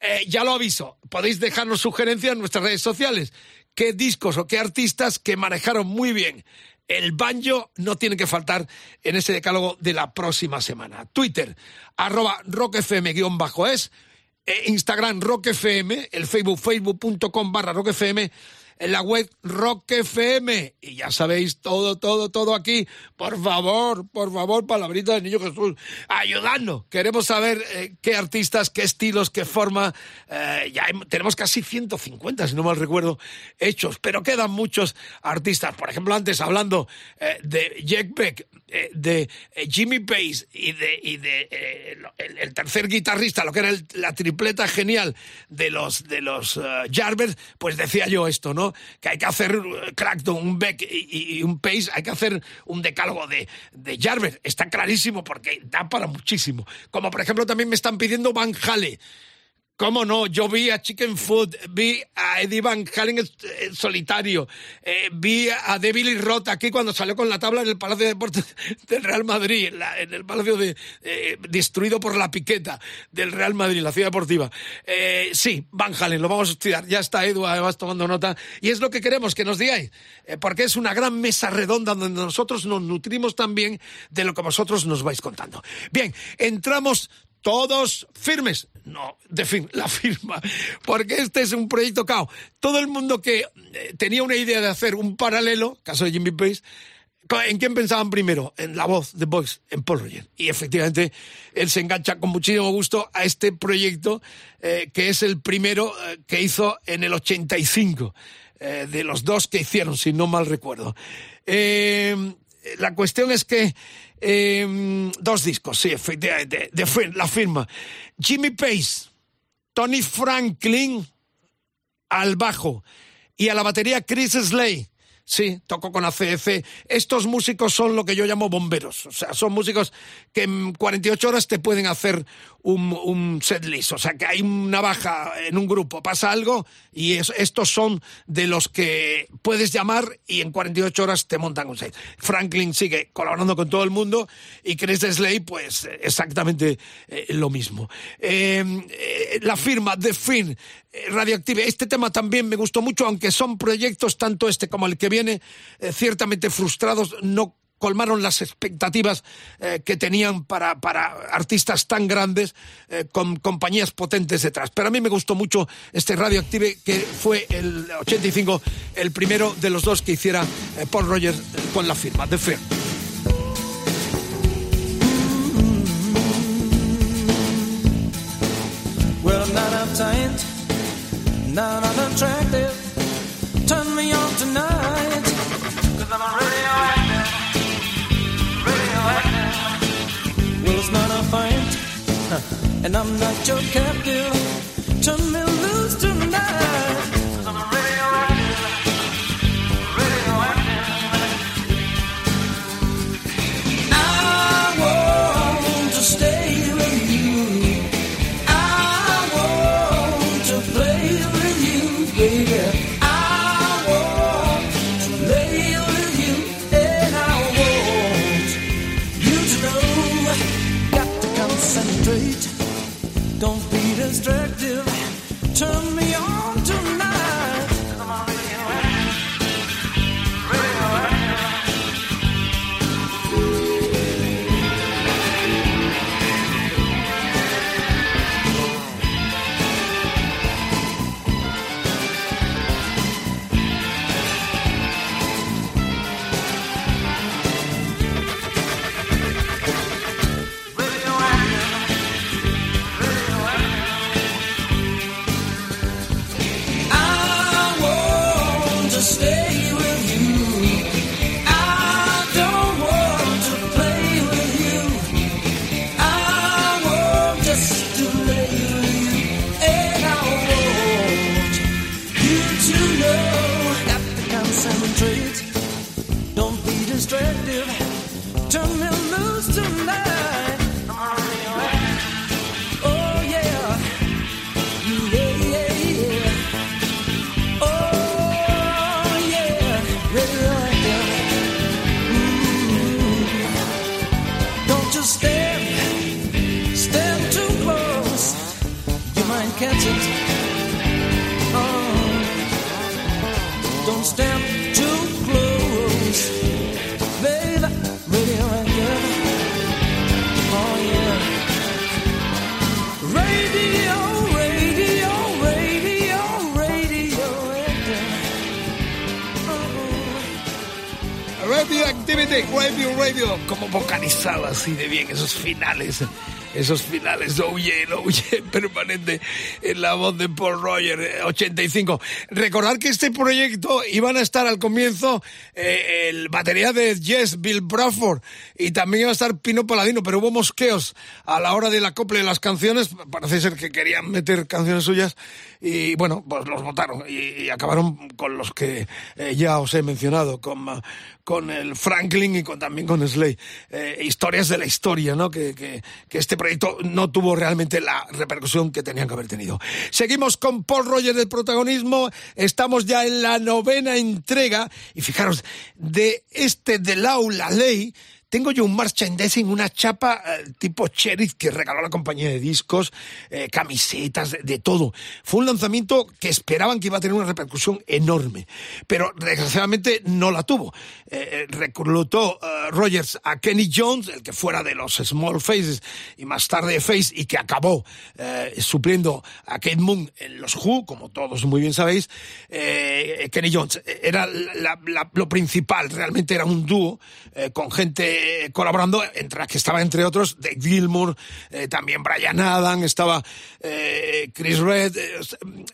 Eh, ya lo aviso, podéis dejarnos sugerencias en nuestras redes sociales. ¿Qué discos o qué artistas que manejaron muy bien el banjo no tiene que faltar en ese decálogo de la próxima semana? Twitter, arroba rockfm-es, eh, Instagram rockfm, el Facebook, facebook.com barra rockfm en la web Rock FM. Y ya sabéis, todo, todo, todo aquí. Por favor, por favor, palabrita del Niño Jesús, ayudando. Queremos saber eh, qué artistas, qué estilos, qué forma. Eh, ya tenemos casi 150, si no mal recuerdo, hechos, pero quedan muchos artistas. Por ejemplo, antes hablando eh, de Jack Beck, de Jimmy Page y de, y de el, tercer guitarrista, lo que era la tripleta genial de los, de los Jarvers, pues decía yo esto, ¿no? que hay que hacer eh, Crackdown, un Beck y, un Pace, hay que hacer un decálogo de, de Jarver. Está clarísimo porque da para muchísimo. Como por ejemplo también me están pidiendo Van Hale. ¿Cómo no? Yo vi a Chicken Food, vi a Eddie Van Halen en solitario, eh, vi a David Roth aquí cuando salió con la tabla en el Palacio de Deportes del Real Madrid, en, el Palacio de, eh, destruido por la piqueta del Real Madrid, la ciudad deportiva. Eh, sí, Van Halen, lo vamos a estudiar. Ya está Edu además tomando nota. Y es lo que queremos que nos digáis, porque es una gran mesa redonda donde nosotros nos nutrimos también de lo que vosotros nos vais contando. Bien, entramos todos firmes. No, de fin, la firma. Porque este es un proyecto cao. Todo el mundo que eh, tenía una idea de hacer un paralelo, caso de Jimmy Page, ¿En quién pensaban primero? En la voz de Voice, en Paul Roger. Y efectivamente, él se engancha con muchísimo gusto a este proyecto, eh, que es el primero eh, que hizo en el 85, de los dos que hicieron, si no mal recuerdo. la cuestión es que Em, dos discos, sí, de, la firma. Jimmy Pace, Tony Franklin al bajo y a la batería Chris Slade. Sí, toco con ACF. Estos músicos son lo que yo llamo bomberos. O sea, son músicos que en 48 horas te pueden hacer un, set list. O sea, que hay una baja en un grupo, pasa algo y estos son de los que puedes llamar y en 48 horas te montan un set. Franklin sigue colaborando con todo el mundo y Chris Slade, pues exactamente eh, lo mismo. Em, eh, la firma The Fin eh, Radioactive, este tema también me gustó mucho, aunque son proyectos, tanto este como el que viene, ciertamente frustrados, no colmaron las expectativas eh, que tenían para, para, artistas tan grandes eh, con compañías potentes detrás. Pero a mí me gustó mucho este Radioactive que fue el 85 el primero de los dos que hiciera eh, Paul Rogers con la firma de Fair. Well, Turn me on tonight, and I'm not your captive. Turn me Radioactivity, Radio, Radio, como vocalizaba así de bien esos finales, esos finales, oye, oye, permanente en la voz de Paul Roger, eh, 85. Recordar que este proyecto iban a estar al comienzo eh, el batería de Jess, Bill Bradford, y también iba a estar Pino Paladino, pero hubo mosqueos a la hora del acople de las canciones, parece ser que querían meter canciones suyas, y bueno, pues los votaron, y, acabaron con los que eh, ya os he mencionado, con, con el Franklin y con, también con. Eh, historias de la historia, ¿no? Que, que, que este no tuvo realmente la repercusión que tenían que haber tenido. Seguimos con Paul Roger del protagonismo, estamos ya en la novena entrega, y fijaros, de este de Lau La Ley, tengo yo un merchandising, una chapa eh, tipo sheriff que regaló la compañía de discos, eh, camisetas, de, de todo. Fue un lanzamiento que esperaban que iba a tener una repercusión enorme, pero desgraciadamente no la tuvo. Eh, eh, reclutó Rogers a Kenny Jones, el que fuera de los Small Faces y más tarde Face, y que acabó supliendo a Kate Moon en los Who, como todos muy bien sabéis. Kenny Jones era lo principal, realmente era un dúo con gente colaborando, entre las que estaba entre otros Dave Gilmour, eh, también Brian Adam, estaba eh, Chris Red. eh,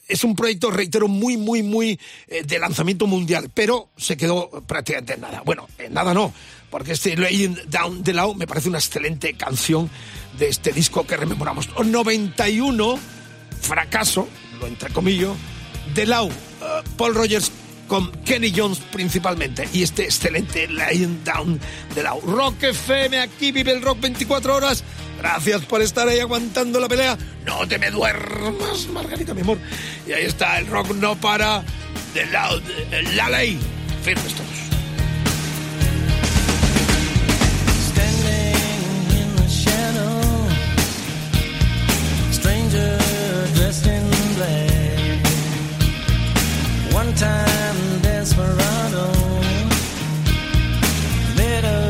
es un proyecto, reitero, muy, muy, muy eh, de lanzamiento mundial, pero se quedó prácticamente en nada. Bueno, en nada no, porque este Laying Down the Law me parece una excelente canción de este disco que rememoramos. 91, fracaso, lo entrecomillo, de eh, Paul Rogers con Kenny Jones principalmente y este excelente Lying Down de Lau. Rock FM, aquí vive el rock 24 horas. Gracias por estar ahí aguantando la pelea. No te me duermas, Margarita, mi amor. Y ahí está, el rock no para de de la ley. Firmes todos. Dressed in black. One time desperado, better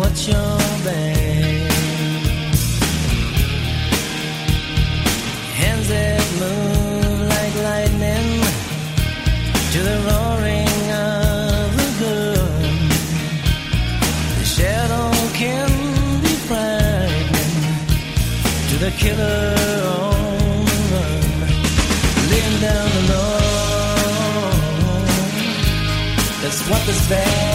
watch your back. Hands that move like lightning to the roaring of the gun. The shadow can be frightening to the killer what this bag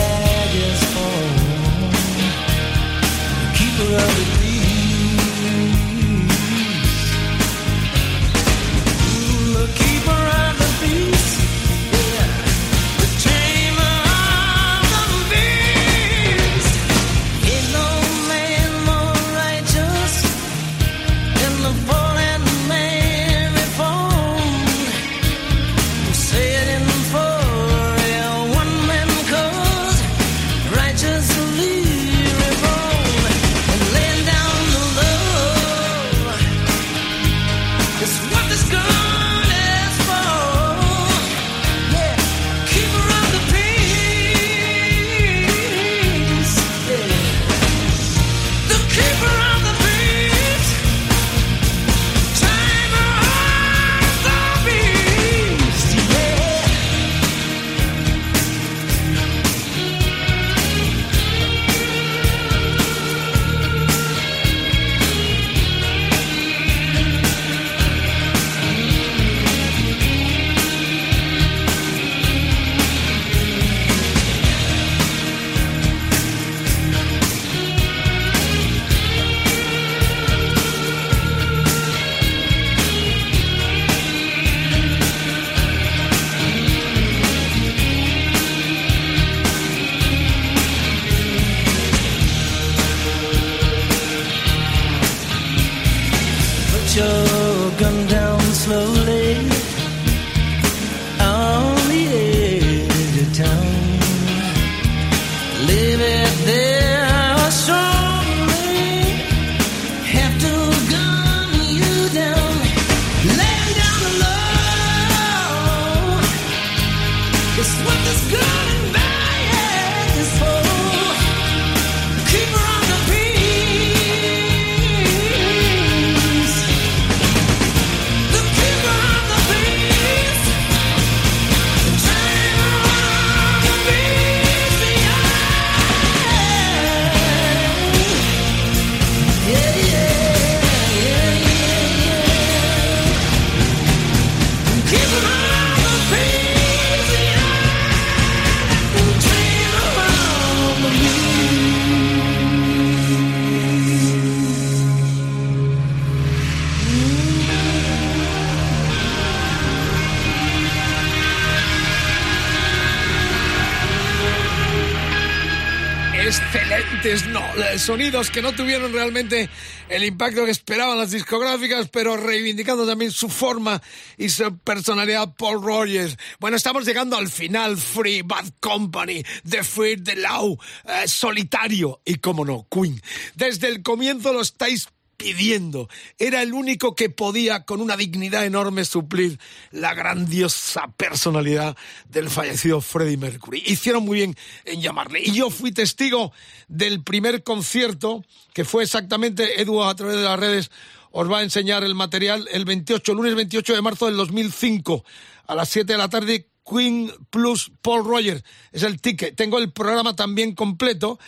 sonidos que no tuvieron realmente el impacto que esperaban las discográficas, pero reivindicando también su forma y su personalidad Paul Rogers. Bueno, estamos llegando al final, Free Bad Company, The Free, The Low, eh, Solitario y, como no, Queen. Desde el comienzo lo estáis pidiendo. Era el único que podía, con una dignidad enorme, suplir la grandiosa personalidad del fallecido Freddie Mercury. Hicieron muy bien en llamarle. Y yo fui testigo del primer concierto, que fue exactamente, Edu, a través de las redes, os va a enseñar el material el 28, lunes 28 de marzo del 2005, a las 7 de la tarde, Queen plus Paul Rogers. Es el ticket. Tengo el programa también completo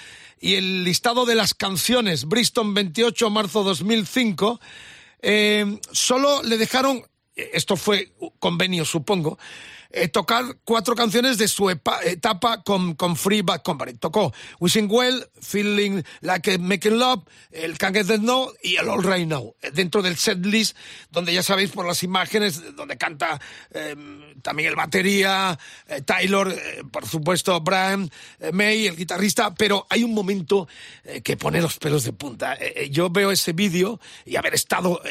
y el listado de las canciones, Bristol 28, marzo 2005, eh, solo le dejaron, esto fue convenio supongo, eh, tocar cuatro canciones de su etapa con, con Free Bad Company. Tocó Wishing Well, Feeling Like Making Love, el Can't Get No y el All Right Now. Eh, dentro del set list, donde ya sabéis por las imágenes, donde canta em, también el batería, eh, Taylor, por supuesto, Brian, May, el guitarrista, pero hay un momento que pone los pelos de punta. yo veo ese vídeo y haber estado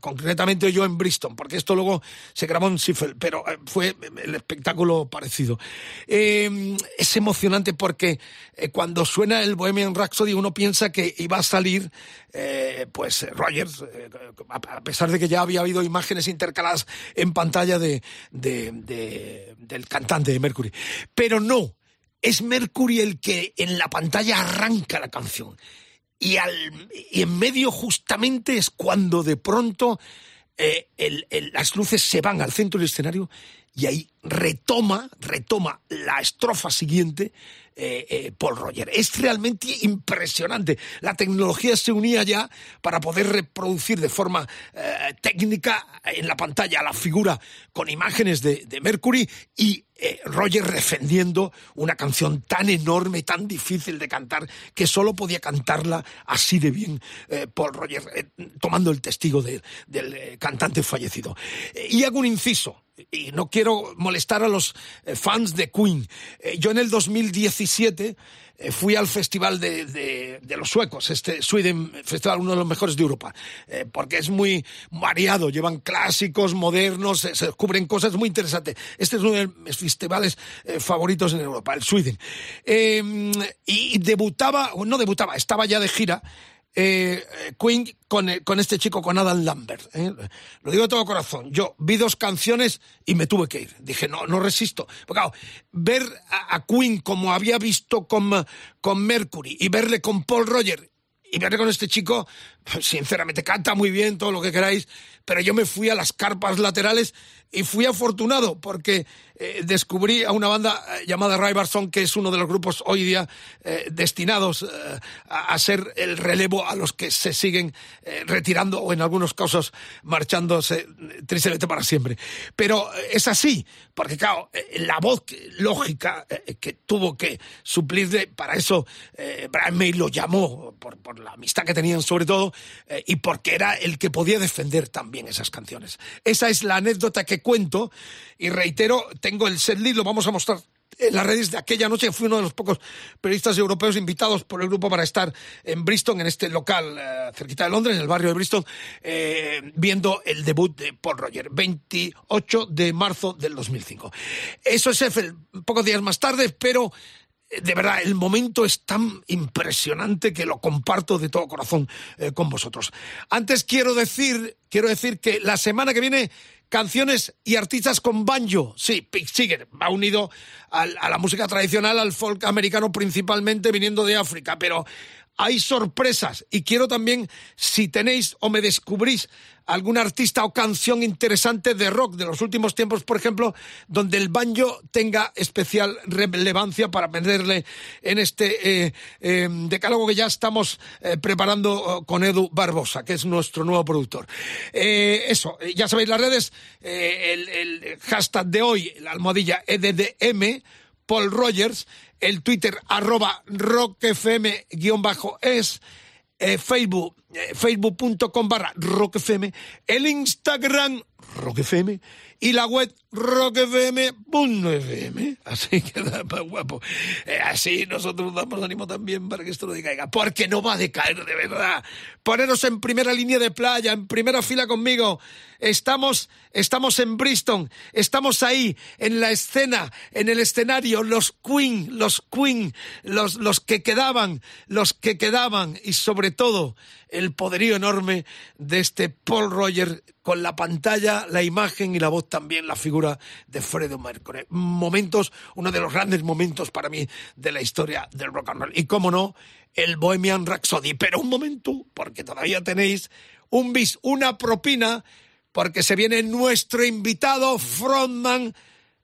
concretamente yo en Bristol, porque esto luego se grabó en Sifel, pero fue el espectáculo parecido. Em, es emocionante porque eh, cuando suena el Bohemian Rhapsody uno piensa que iba a salir eh, pues Rogers, eh, a pesar de que ya había habido imágenes intercaladas en pantalla de, del cantante de Mercury. Pero no, es Mercury el que en la pantalla arranca la canción. Y, al, y en medio justamente es cuando de pronto las luces se van al centro del escenario y ahí retoma, retoma la estrofa siguiente eh, eh, Paul Roger. Es realmente impresionante. La tecnología se unía ya para poder reproducir de forma eh, técnica en la pantalla la figura con imágenes de, de Mercury y Roger defendiendo una canción tan enorme, tan difícil de cantar, que solo podía cantarla así de bien Paul Roger, tomando el testigo del cantante fallecido. y hago un inciso y no quiero molestar a los eh, fans de Queen. Eh, yo en el 2017 eh, fui al festival de, los suecos, este Sweden Festival, uno de los mejores de Europa, porque es muy variado, llevan clásicos, modernos, se descubren cosas muy interesantes. Este es uno de mis festivales favoritos en Europa, el Sweden. y debutaba, no debutaba, estaba ya de gira eh, Queen con, eh, con, este chico, con Adam Lambert. ¿eh? Lo digo de todo corazón. Yo vi dos canciones y me tuve que ir. Dije, no, no resisto. Porque claro, ver a, Queen como había visto con, con Mercury y verle con Paul Roger y verle con este chico, sinceramente, canta muy bien, todo lo que queráis, pero yo me fui a las carpas laterales y fui afortunado porque eh, descubrí a una banda eh, llamada Ryberson, que es uno de los grupos hoy día eh, destinados a, ser el relevo a los que se siguen retirando o en algunos casos marchándose tristemente para siempre. Pero es así, porque claro, la voz lógica que tuvo que suplirle, para eso Brian May lo llamó, por, por, la amistad que tenían sobre todo, y porque era el que podía defender también esas canciones. Esa es la anécdota que cuento y reitero, tengo el setlist, lo vamos a mostrar en las redes de aquella noche fui uno de los pocos periodistas europeos invitados por el grupo para estar en Bristol, en este local eh, cerquita de Londres, en el barrio de Bristol, eh, viendo el debut de Paul Roger, 28 de marzo del 2005. Eso es Eiffel, pocos días más tarde, pero de verdad, el momento es tan impresionante que lo comparto de todo corazón eh, con vosotros. Antes quiero decir, quiero decir que la semana que viene canciones y artistas con banjo. Sí, Pete Seeger va unido a la música tradicional, al folk americano principalmente viniendo de África, pero hay sorpresas y quiero también, si tenéis o me descubrís algún artista o canción interesante de rock de los últimos tiempos, por ejemplo, donde el banjo tenga especial relevancia para aprenderle en este eh, eh, decálogo que ya estamos eh, preparando oh, con Edu Barbosa, que es nuestro nuevo productor. Eso, ya sabéis las redes, el, el hashtag de hoy, la almohadilla EDDM, Paul Rogers, el Twitter arroba rockfm-es, eh, Facebook, eh, facebook.com barra rockfm, el Instagram rockfm y la web rockfm.fm. Así que da más guapo. Eh, así nosotros damos ánimo también para que esto no decaiga, porque no va a decaer de verdad. Poneros en primera línea de playa, en primera fila conmigo. Estamos, estamos en Bristol, estamos ahí, en la escena, en el escenario, los Queen, los Queen, los, los que quedaban, los que quedaban, y sobre todo el poderío enorme de este Paul Rogers con la pantalla, la imagen y la voz también, la figura de Freddie Mercury. Momentos, uno de los grandes momentos para mí de la historia del rock and roll. Y cómo no, el Bohemian Rhapsody. Pero un momento, porque todavía tenéis un bis, una propina, porque se viene nuestro invitado frontman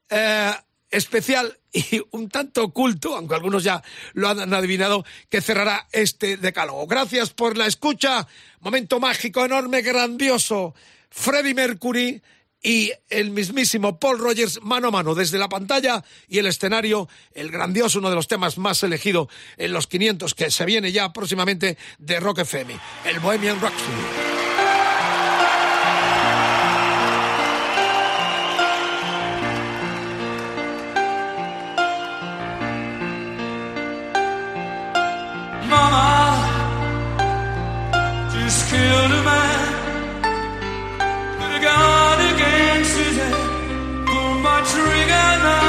eh, especial y un tanto oculto, aunque algunos ya lo han adivinado, que cerrará este decálogo. Gracias por la escucha. Momento mágico, enorme, grandioso. Freddie Mercury y el mismísimo Paul Rogers mano a mano desde la pantalla y el escenario, el grandioso, uno de los temas más elegidos en los 500 que se viene ya próximamente de Rock FM, el Bohemian Rhapsody. Killed a man. Put a against. Pulled my trigger, now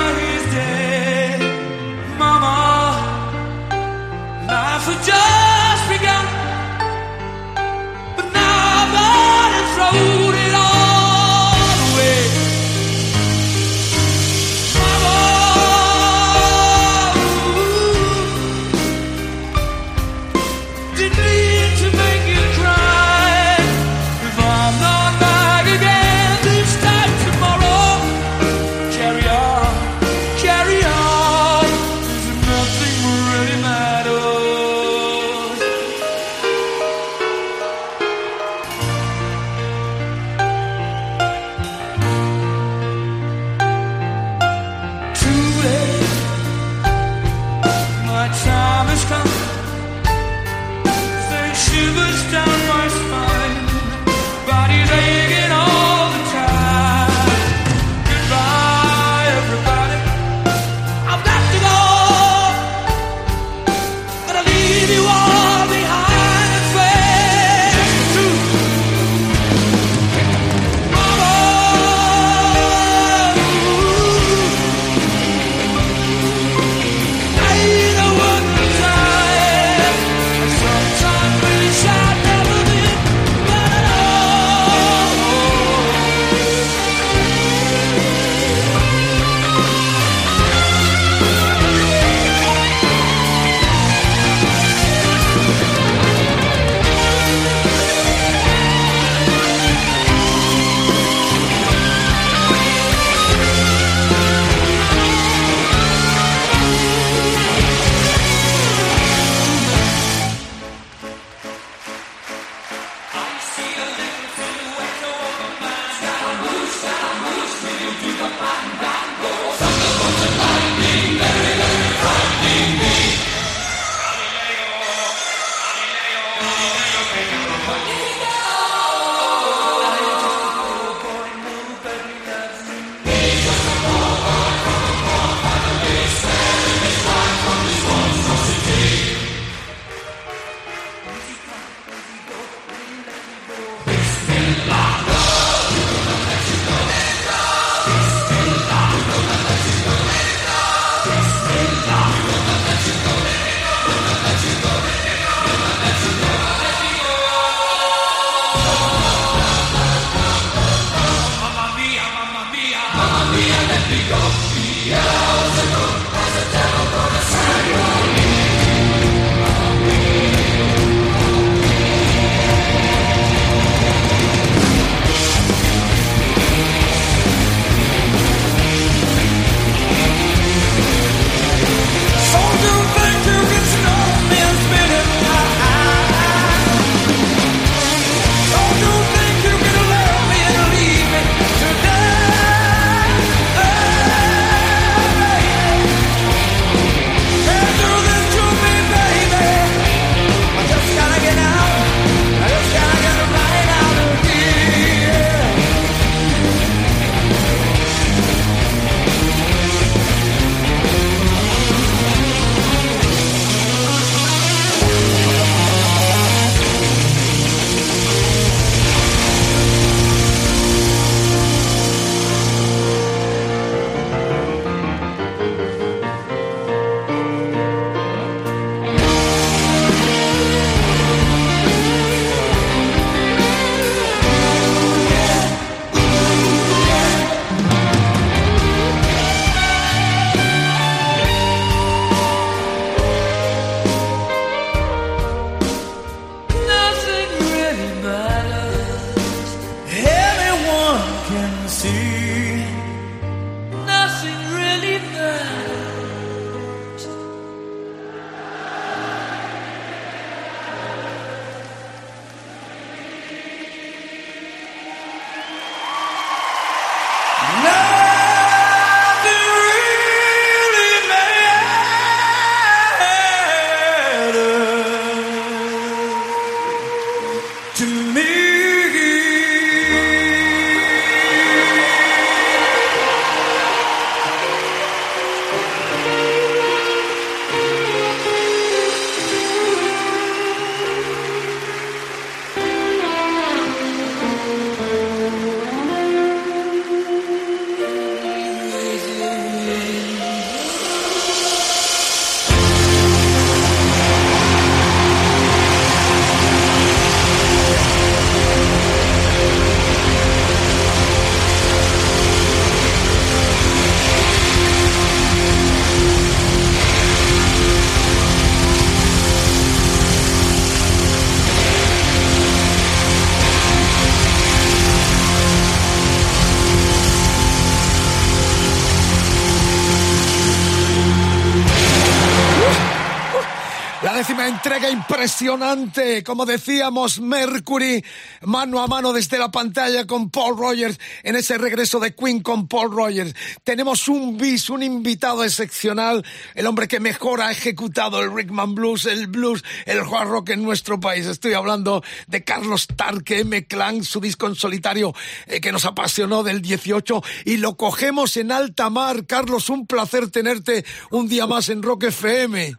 Como decíamos, Mercury mano a mano desde la pantalla con Paul Rogers en ese regreso de Queen con Paul Rogers. Tenemos un bis, un invitado excepcional, el hombre que mejor ha ejecutado el Rickman Blues, el blues, el hard rock en nuestro país. Estoy hablando de Carlos Tarque M. Clan, su disco en solitario eh, que nos apasionó del 18 y lo cogemos en alta mar. Carlos, un placer tenerte un día más en Rock FM.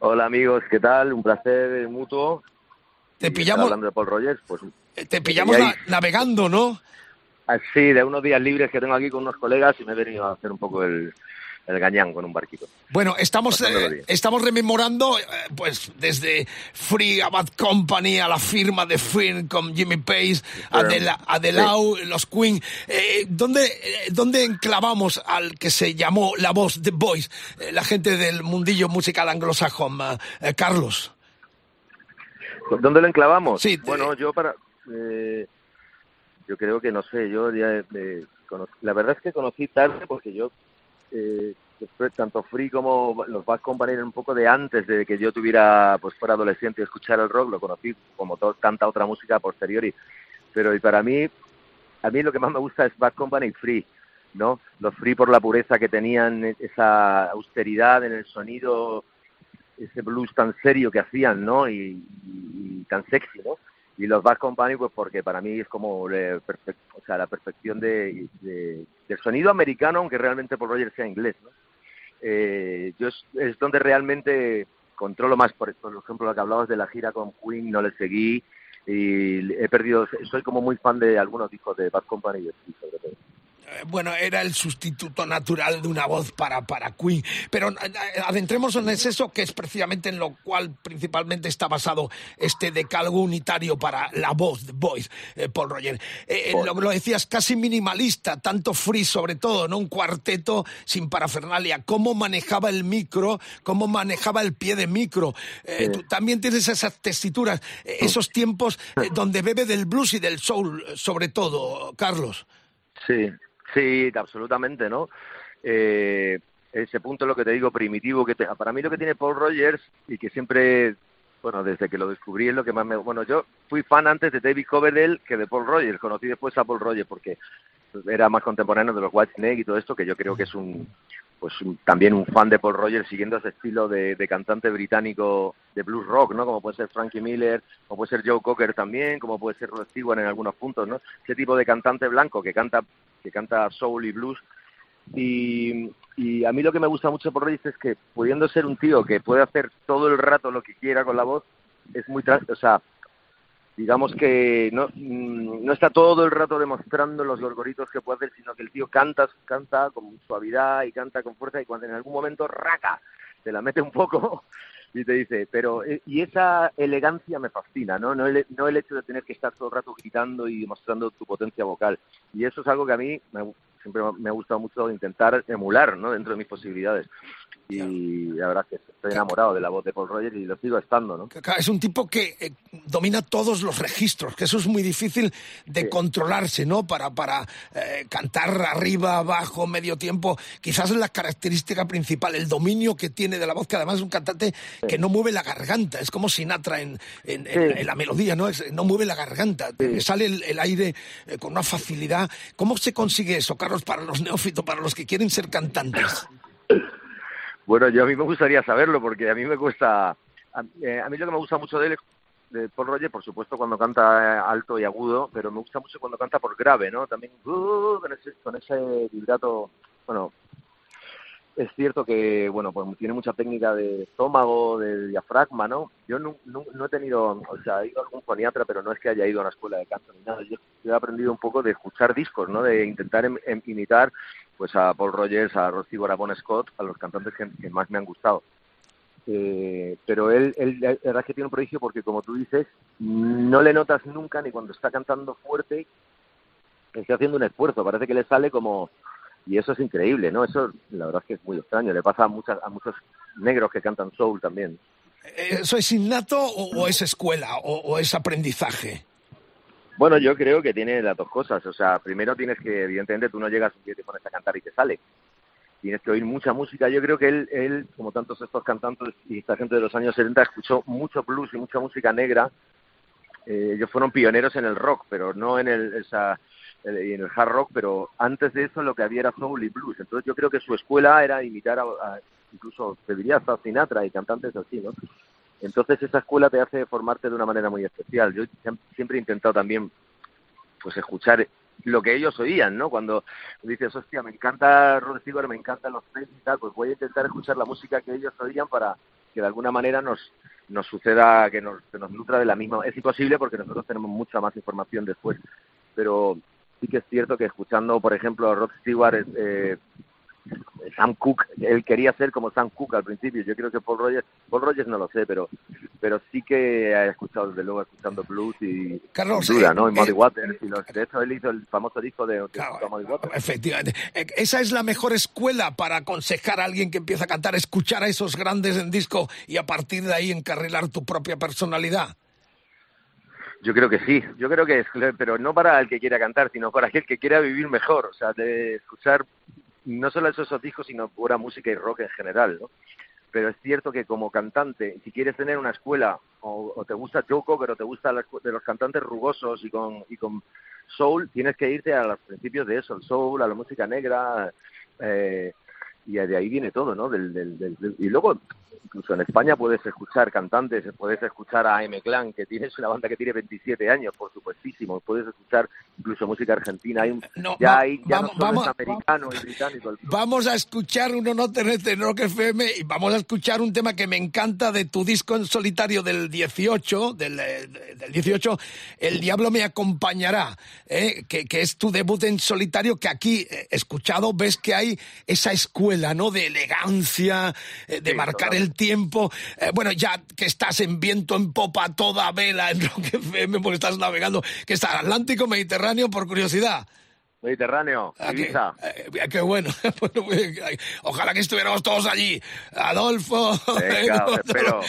Hola amigos, ¿qué tal? Un placer mutuo. Te pillamos. Hablando de Paul Rogers, pues. Eh, te pillamos navegando, ¿no? Ah, sí, de unos días libres que tengo aquí con unos colegas y me he venido a hacer un poco el, el gañán con un barquito. Bueno, estamos, eh, estamos rememorando, eh, pues, desde Free a Bad Company a la firma de Finn con Jimmy Pace, a, Adelau, los Queen. Eh, ¿dónde, ¿Dónde enclavamos al que se llamó la voz The Voice, la gente del mundillo musical anglosajón, Carlos? ¿Dónde lo enclavamos? Sí, bueno, yo para... yo creo que, no sé, yo ya... la verdad es que conocí tarde porque yo eh, tanto Free como los Bad Company un poco de antes de que yo tuviera, pues fuera adolescente y escuchar el rock, lo conocí como tanta otra música posteriori. Pero y para mí, a mí lo que más me gusta es Bad Company y Free, ¿no? Los Free por la pureza que tenían, esa austeridad en el sonido, ese blues tan serio que hacían, ¿no? Y, y tan sexy, ¿no? Y los Bad Company pues porque para mí es como o sea, la perfección de, del sonido americano aunque realmente por Roger sea inglés ¿no? eh, yo es, donde realmente controlo más por, por ejemplo lo que hablabas de la gira con Queen no le seguí y he perdido soy como muy fan de algunos discos de Bad Company y sobre todo eh, bueno, era el sustituto natural de una voz para, para Queen. Pero eh, adentremos en eso, que es precisamente en lo cual principalmente está basado este decálogo unitario para la voz, The Voice, eh, Paul Roger. lo, lo, decías, casi minimalista, tanto free sobre todo, ¿no? Un cuarteto sin parafernalia. ¿Cómo manejaba el micro? ¿Cómo manejaba el pie de micro? Tú también tienes esas tesituras, esos tiempos donde bebe del blues y del soul, sobre todo, Carlos. Sí, Sí, absolutamente, ¿no? Eh, ese punto lo que te digo, primitivo, que para mí lo que tiene Paul Rogers y que siempre, bueno, desde que lo descubrí es lo que más me... Bueno, yo fui fan antes de David Coverdale que de Paul Rogers, conocí después a Paul Rogers porque era más contemporáneo de los White Snake y todo esto, que yo creo que es un, pues también un fan de Paul Rogers siguiendo ese estilo de, cantante británico de blues rock, ¿no? Como puede ser Frankie Miller, como puede ser Joe Cocker también, como puede ser Rod Stewart en algunos puntos, ¿no? Ese tipo de cantante blanco que canta que canta soul y blues y, y a mí lo que me gusta mucho por Rogers es que pudiendo ser un tío que puede hacer todo el rato lo que quiera con la voz, es muy, o sea, digamos que no, mm, no está todo el rato demostrando los gorgoritos que puede hacer, sino que el tío canta, canta con suavidad y canta con fuerza y cuando en algún momento raca, te la mete un poco y te dice, pero eh, y esa elegancia me fascina, ¿no? No el, no el hecho de tener que estar todo el rato gritando y demostrando tu potencia vocal. Y eso es algo que a mí me, siempre me ha gustado mucho intentar emular, ¿no? Dentro de mis posibilidades y la verdad es que estoy enamorado de la voz de Paul Rogers y lo sigo estando, ¿no? Es un tipo que eh, domina todos los registros, que eso es muy difícil de controlarse, ¿no? Para, para eh, cantar arriba, abajo, medio tiempo. Quizás es la característica principal, el dominio que tiene de la voz, que además es un cantante que no mueve la garganta, es como Sinatra en, en, la melodía, ¿no? no mueve la garganta, sale el, aire eh, con una facilidad. ¿Cómo se consigue eso, Carlos, para los neófitos, para los que quieren ser cantantes? Bueno, yo a mí me gustaría saberlo porque a mí me cuesta... A, eh, mí lo que me gusta mucho de él de Paul Roger, por supuesto, cuando canta alto y agudo, pero me gusta mucho cuando canta por grave, ¿no? También uh, con, ese, con ese vibrato, bueno, es cierto que, bueno, pues tiene mucha técnica de estómago, de diafragma, ¿no? Yo no, no, he tenido, o sea, he ido a algún foniatra, pero no es que haya ido a una escuela de canto ni nada. Yo, he aprendido un poco de escuchar discos, ¿no? De intentar em, em, imitar pues a Paul Rogers, a Rossi Bon Scott, a los cantantes que, más me han gustado. Eh, pero él, él, la verdad es que tiene un prodigio porque, como tú dices, no le notas nunca ni cuando está cantando fuerte está haciendo un esfuerzo. Parece que le sale como... Y eso es increíble, ¿no? Eso, la verdad es que es muy extraño. Le pasa a, muchas, a muchos negros que cantan soul también. ¿Eso es innato o, es escuela o es aprendizaje? Bueno, yo creo que tiene las dos cosas. O sea, primero tienes que, evidentemente, tú no llegas un día y te pones a cantar y te sale. tienes que oír mucha música. Yo creo que él, él, como tantos estos cantantes y esta gente de los años 70, escuchó mucho blues y mucha música negra. Eh, ellos fueron pioneros en el rock, pero no en el, esa, en el hard rock, pero antes de eso lo que había era soul y blues. Entonces yo creo que su escuela era imitar a, a- incluso te diría hasta Sinatra y cantantes así, ¿no? Entonces esa escuela te hace formarte de una manera muy especial. Yo siem- siempre he intentado también pues escuchar lo que ellos oían, ¿no? Cuando dices, hostia, me encanta Rod Stewart, me encantan los Beatles y tal, pues voy a intentar escuchar la música que ellos oían para que de alguna manera nos nos suceda, que nos, que nos nutra de la misma. Es imposible porque nosotros tenemos mucha más información después, pero sí que es cierto que escuchando, por ejemplo, a Rod Stewart, eh, Sam Cooke, él quería ser como Sam Cooke al principio. Yo creo que Paul Rogers, Paul Rogers no lo sé, pero pero sí que he escuchado desde luego escuchando blues y Carlos, duda, eh, ¿no? Y Muddy eh, Waters y los, de hecho él hizo el famoso disco de, de Muddy Waters. Efectivamente. Eh, Esa es la mejor escuela para aconsejar a alguien que empieza a cantar, escuchar a esos grandes en disco y a partir de ahí encarrilar tu propia personalidad. Yo creo que sí, yo creo que es, pero no para el que quiera cantar, sino para aquel que quiera vivir mejor, o sea, de escuchar no solo esos discos, sino pura música y rock en general, ¿no? Pero es cierto que como cantante, si quieres tener una escuela, o, o te gusta Joe Cocker, o te gusta la de los cantantes rugosos y con, y con soul, tienes que irte a los principios de eso, el soul, a la música negra, eh, y de ahí viene todo, ¿no? Del, del, y luego, incluso en España puedes escuchar cantantes, puedes escuchar a M. Clan, que tiene es una banda que tiene 27 años, por supuestísimo, puedes escuchar incluso música argentina, hay un- No, ya, va- hay, ya vamos- no solo vamos- es americano y británico, el Vamos a escuchar uno no tenerte en Rock FM y vamos a escuchar un tema que me encanta de tu disco en solitario del 18, del, eh, del 18, El Diablo me acompañará, eh, que, que es tu debut en solitario, que aquí, eh, escuchado, ves que hay esa escuela, ¿no? De elegancia, eh, de Sí, marcar el tiempo. Eh, bueno, ya que estás en viento en popa toda vela en Rock FM, porque estás navegando, que está Atlántico, Mediterráneo, por curiosidad. Mediterráneo, Ah, qué- Ibiza. eh, qué bueno. Ay, Ojalá que estuviéramos todos allí. Adolfo. Venga, espero.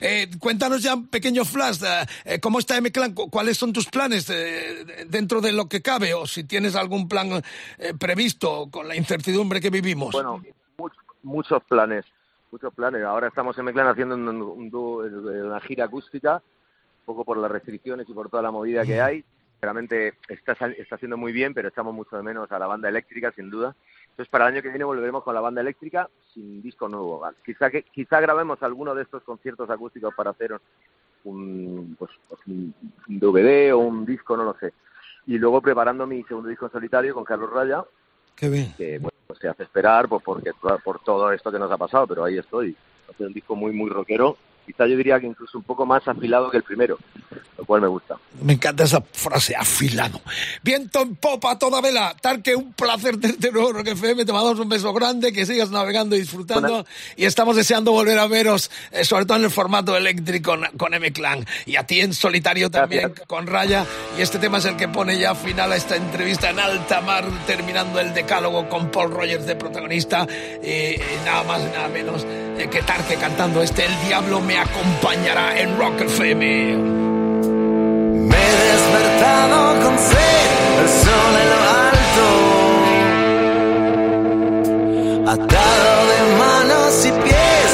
Eh, cuéntanos ya un pequeño flash. eh, eh, ¿Cómo está M-Clan? Cu- ¿Cuáles son tus planes eh, dentro de lo que cabe? O si tienes algún plan eh, previsto con la incertidumbre que vivimos. Bueno, much- muchos planes, muchos planes. Ahora estamos en Meclán haciendo un, un una gira acústica, un poco por las restricciones y por toda la movida que hay. Realmente está, está haciendo muy bien, pero echamos mucho de menos a la banda eléctrica, sin duda. Entonces, para el año que viene volveremos con la banda eléctrica sin disco nuevo. Quizá, que, quizá grabemos alguno de estos conciertos acústicos para hacer un, pues, pues, un DVD o un disco, no lo sé. Y luego preparando mi segundo disco en solitario con Carlos Raya, Qué bien. que bueno, pues se hace esperar pues porque por todo esto que nos ha pasado, pero ahí estoy. Hace un disco muy muy rockero, quizá yo diría que incluso un poco más afilado que el primero, lo cual me gusta. Me encanta esa frase, afilado. Viento en popa a toda vela. Tal que un placer desde nuevo Rock FM. Te mandamos un beso grande, que sigas navegando y disfrutando. Bueno. Y estamos deseando volver a veros, eh, sobre todo en el formato eléctrico con, con M-Clan. Y a ti en solitario también, Gracias. con Raya. Y este tema es el que pone ya final a esta entrevista en alta mar, terminando el decálogo con Paul Rogers de protagonista. Eh, eh, nada más y nada menos eh, que Tarque cantando este El Diablo me acompañará en Rock FM. Me he despertado con sed, el en lo alto, atado de manos y pies,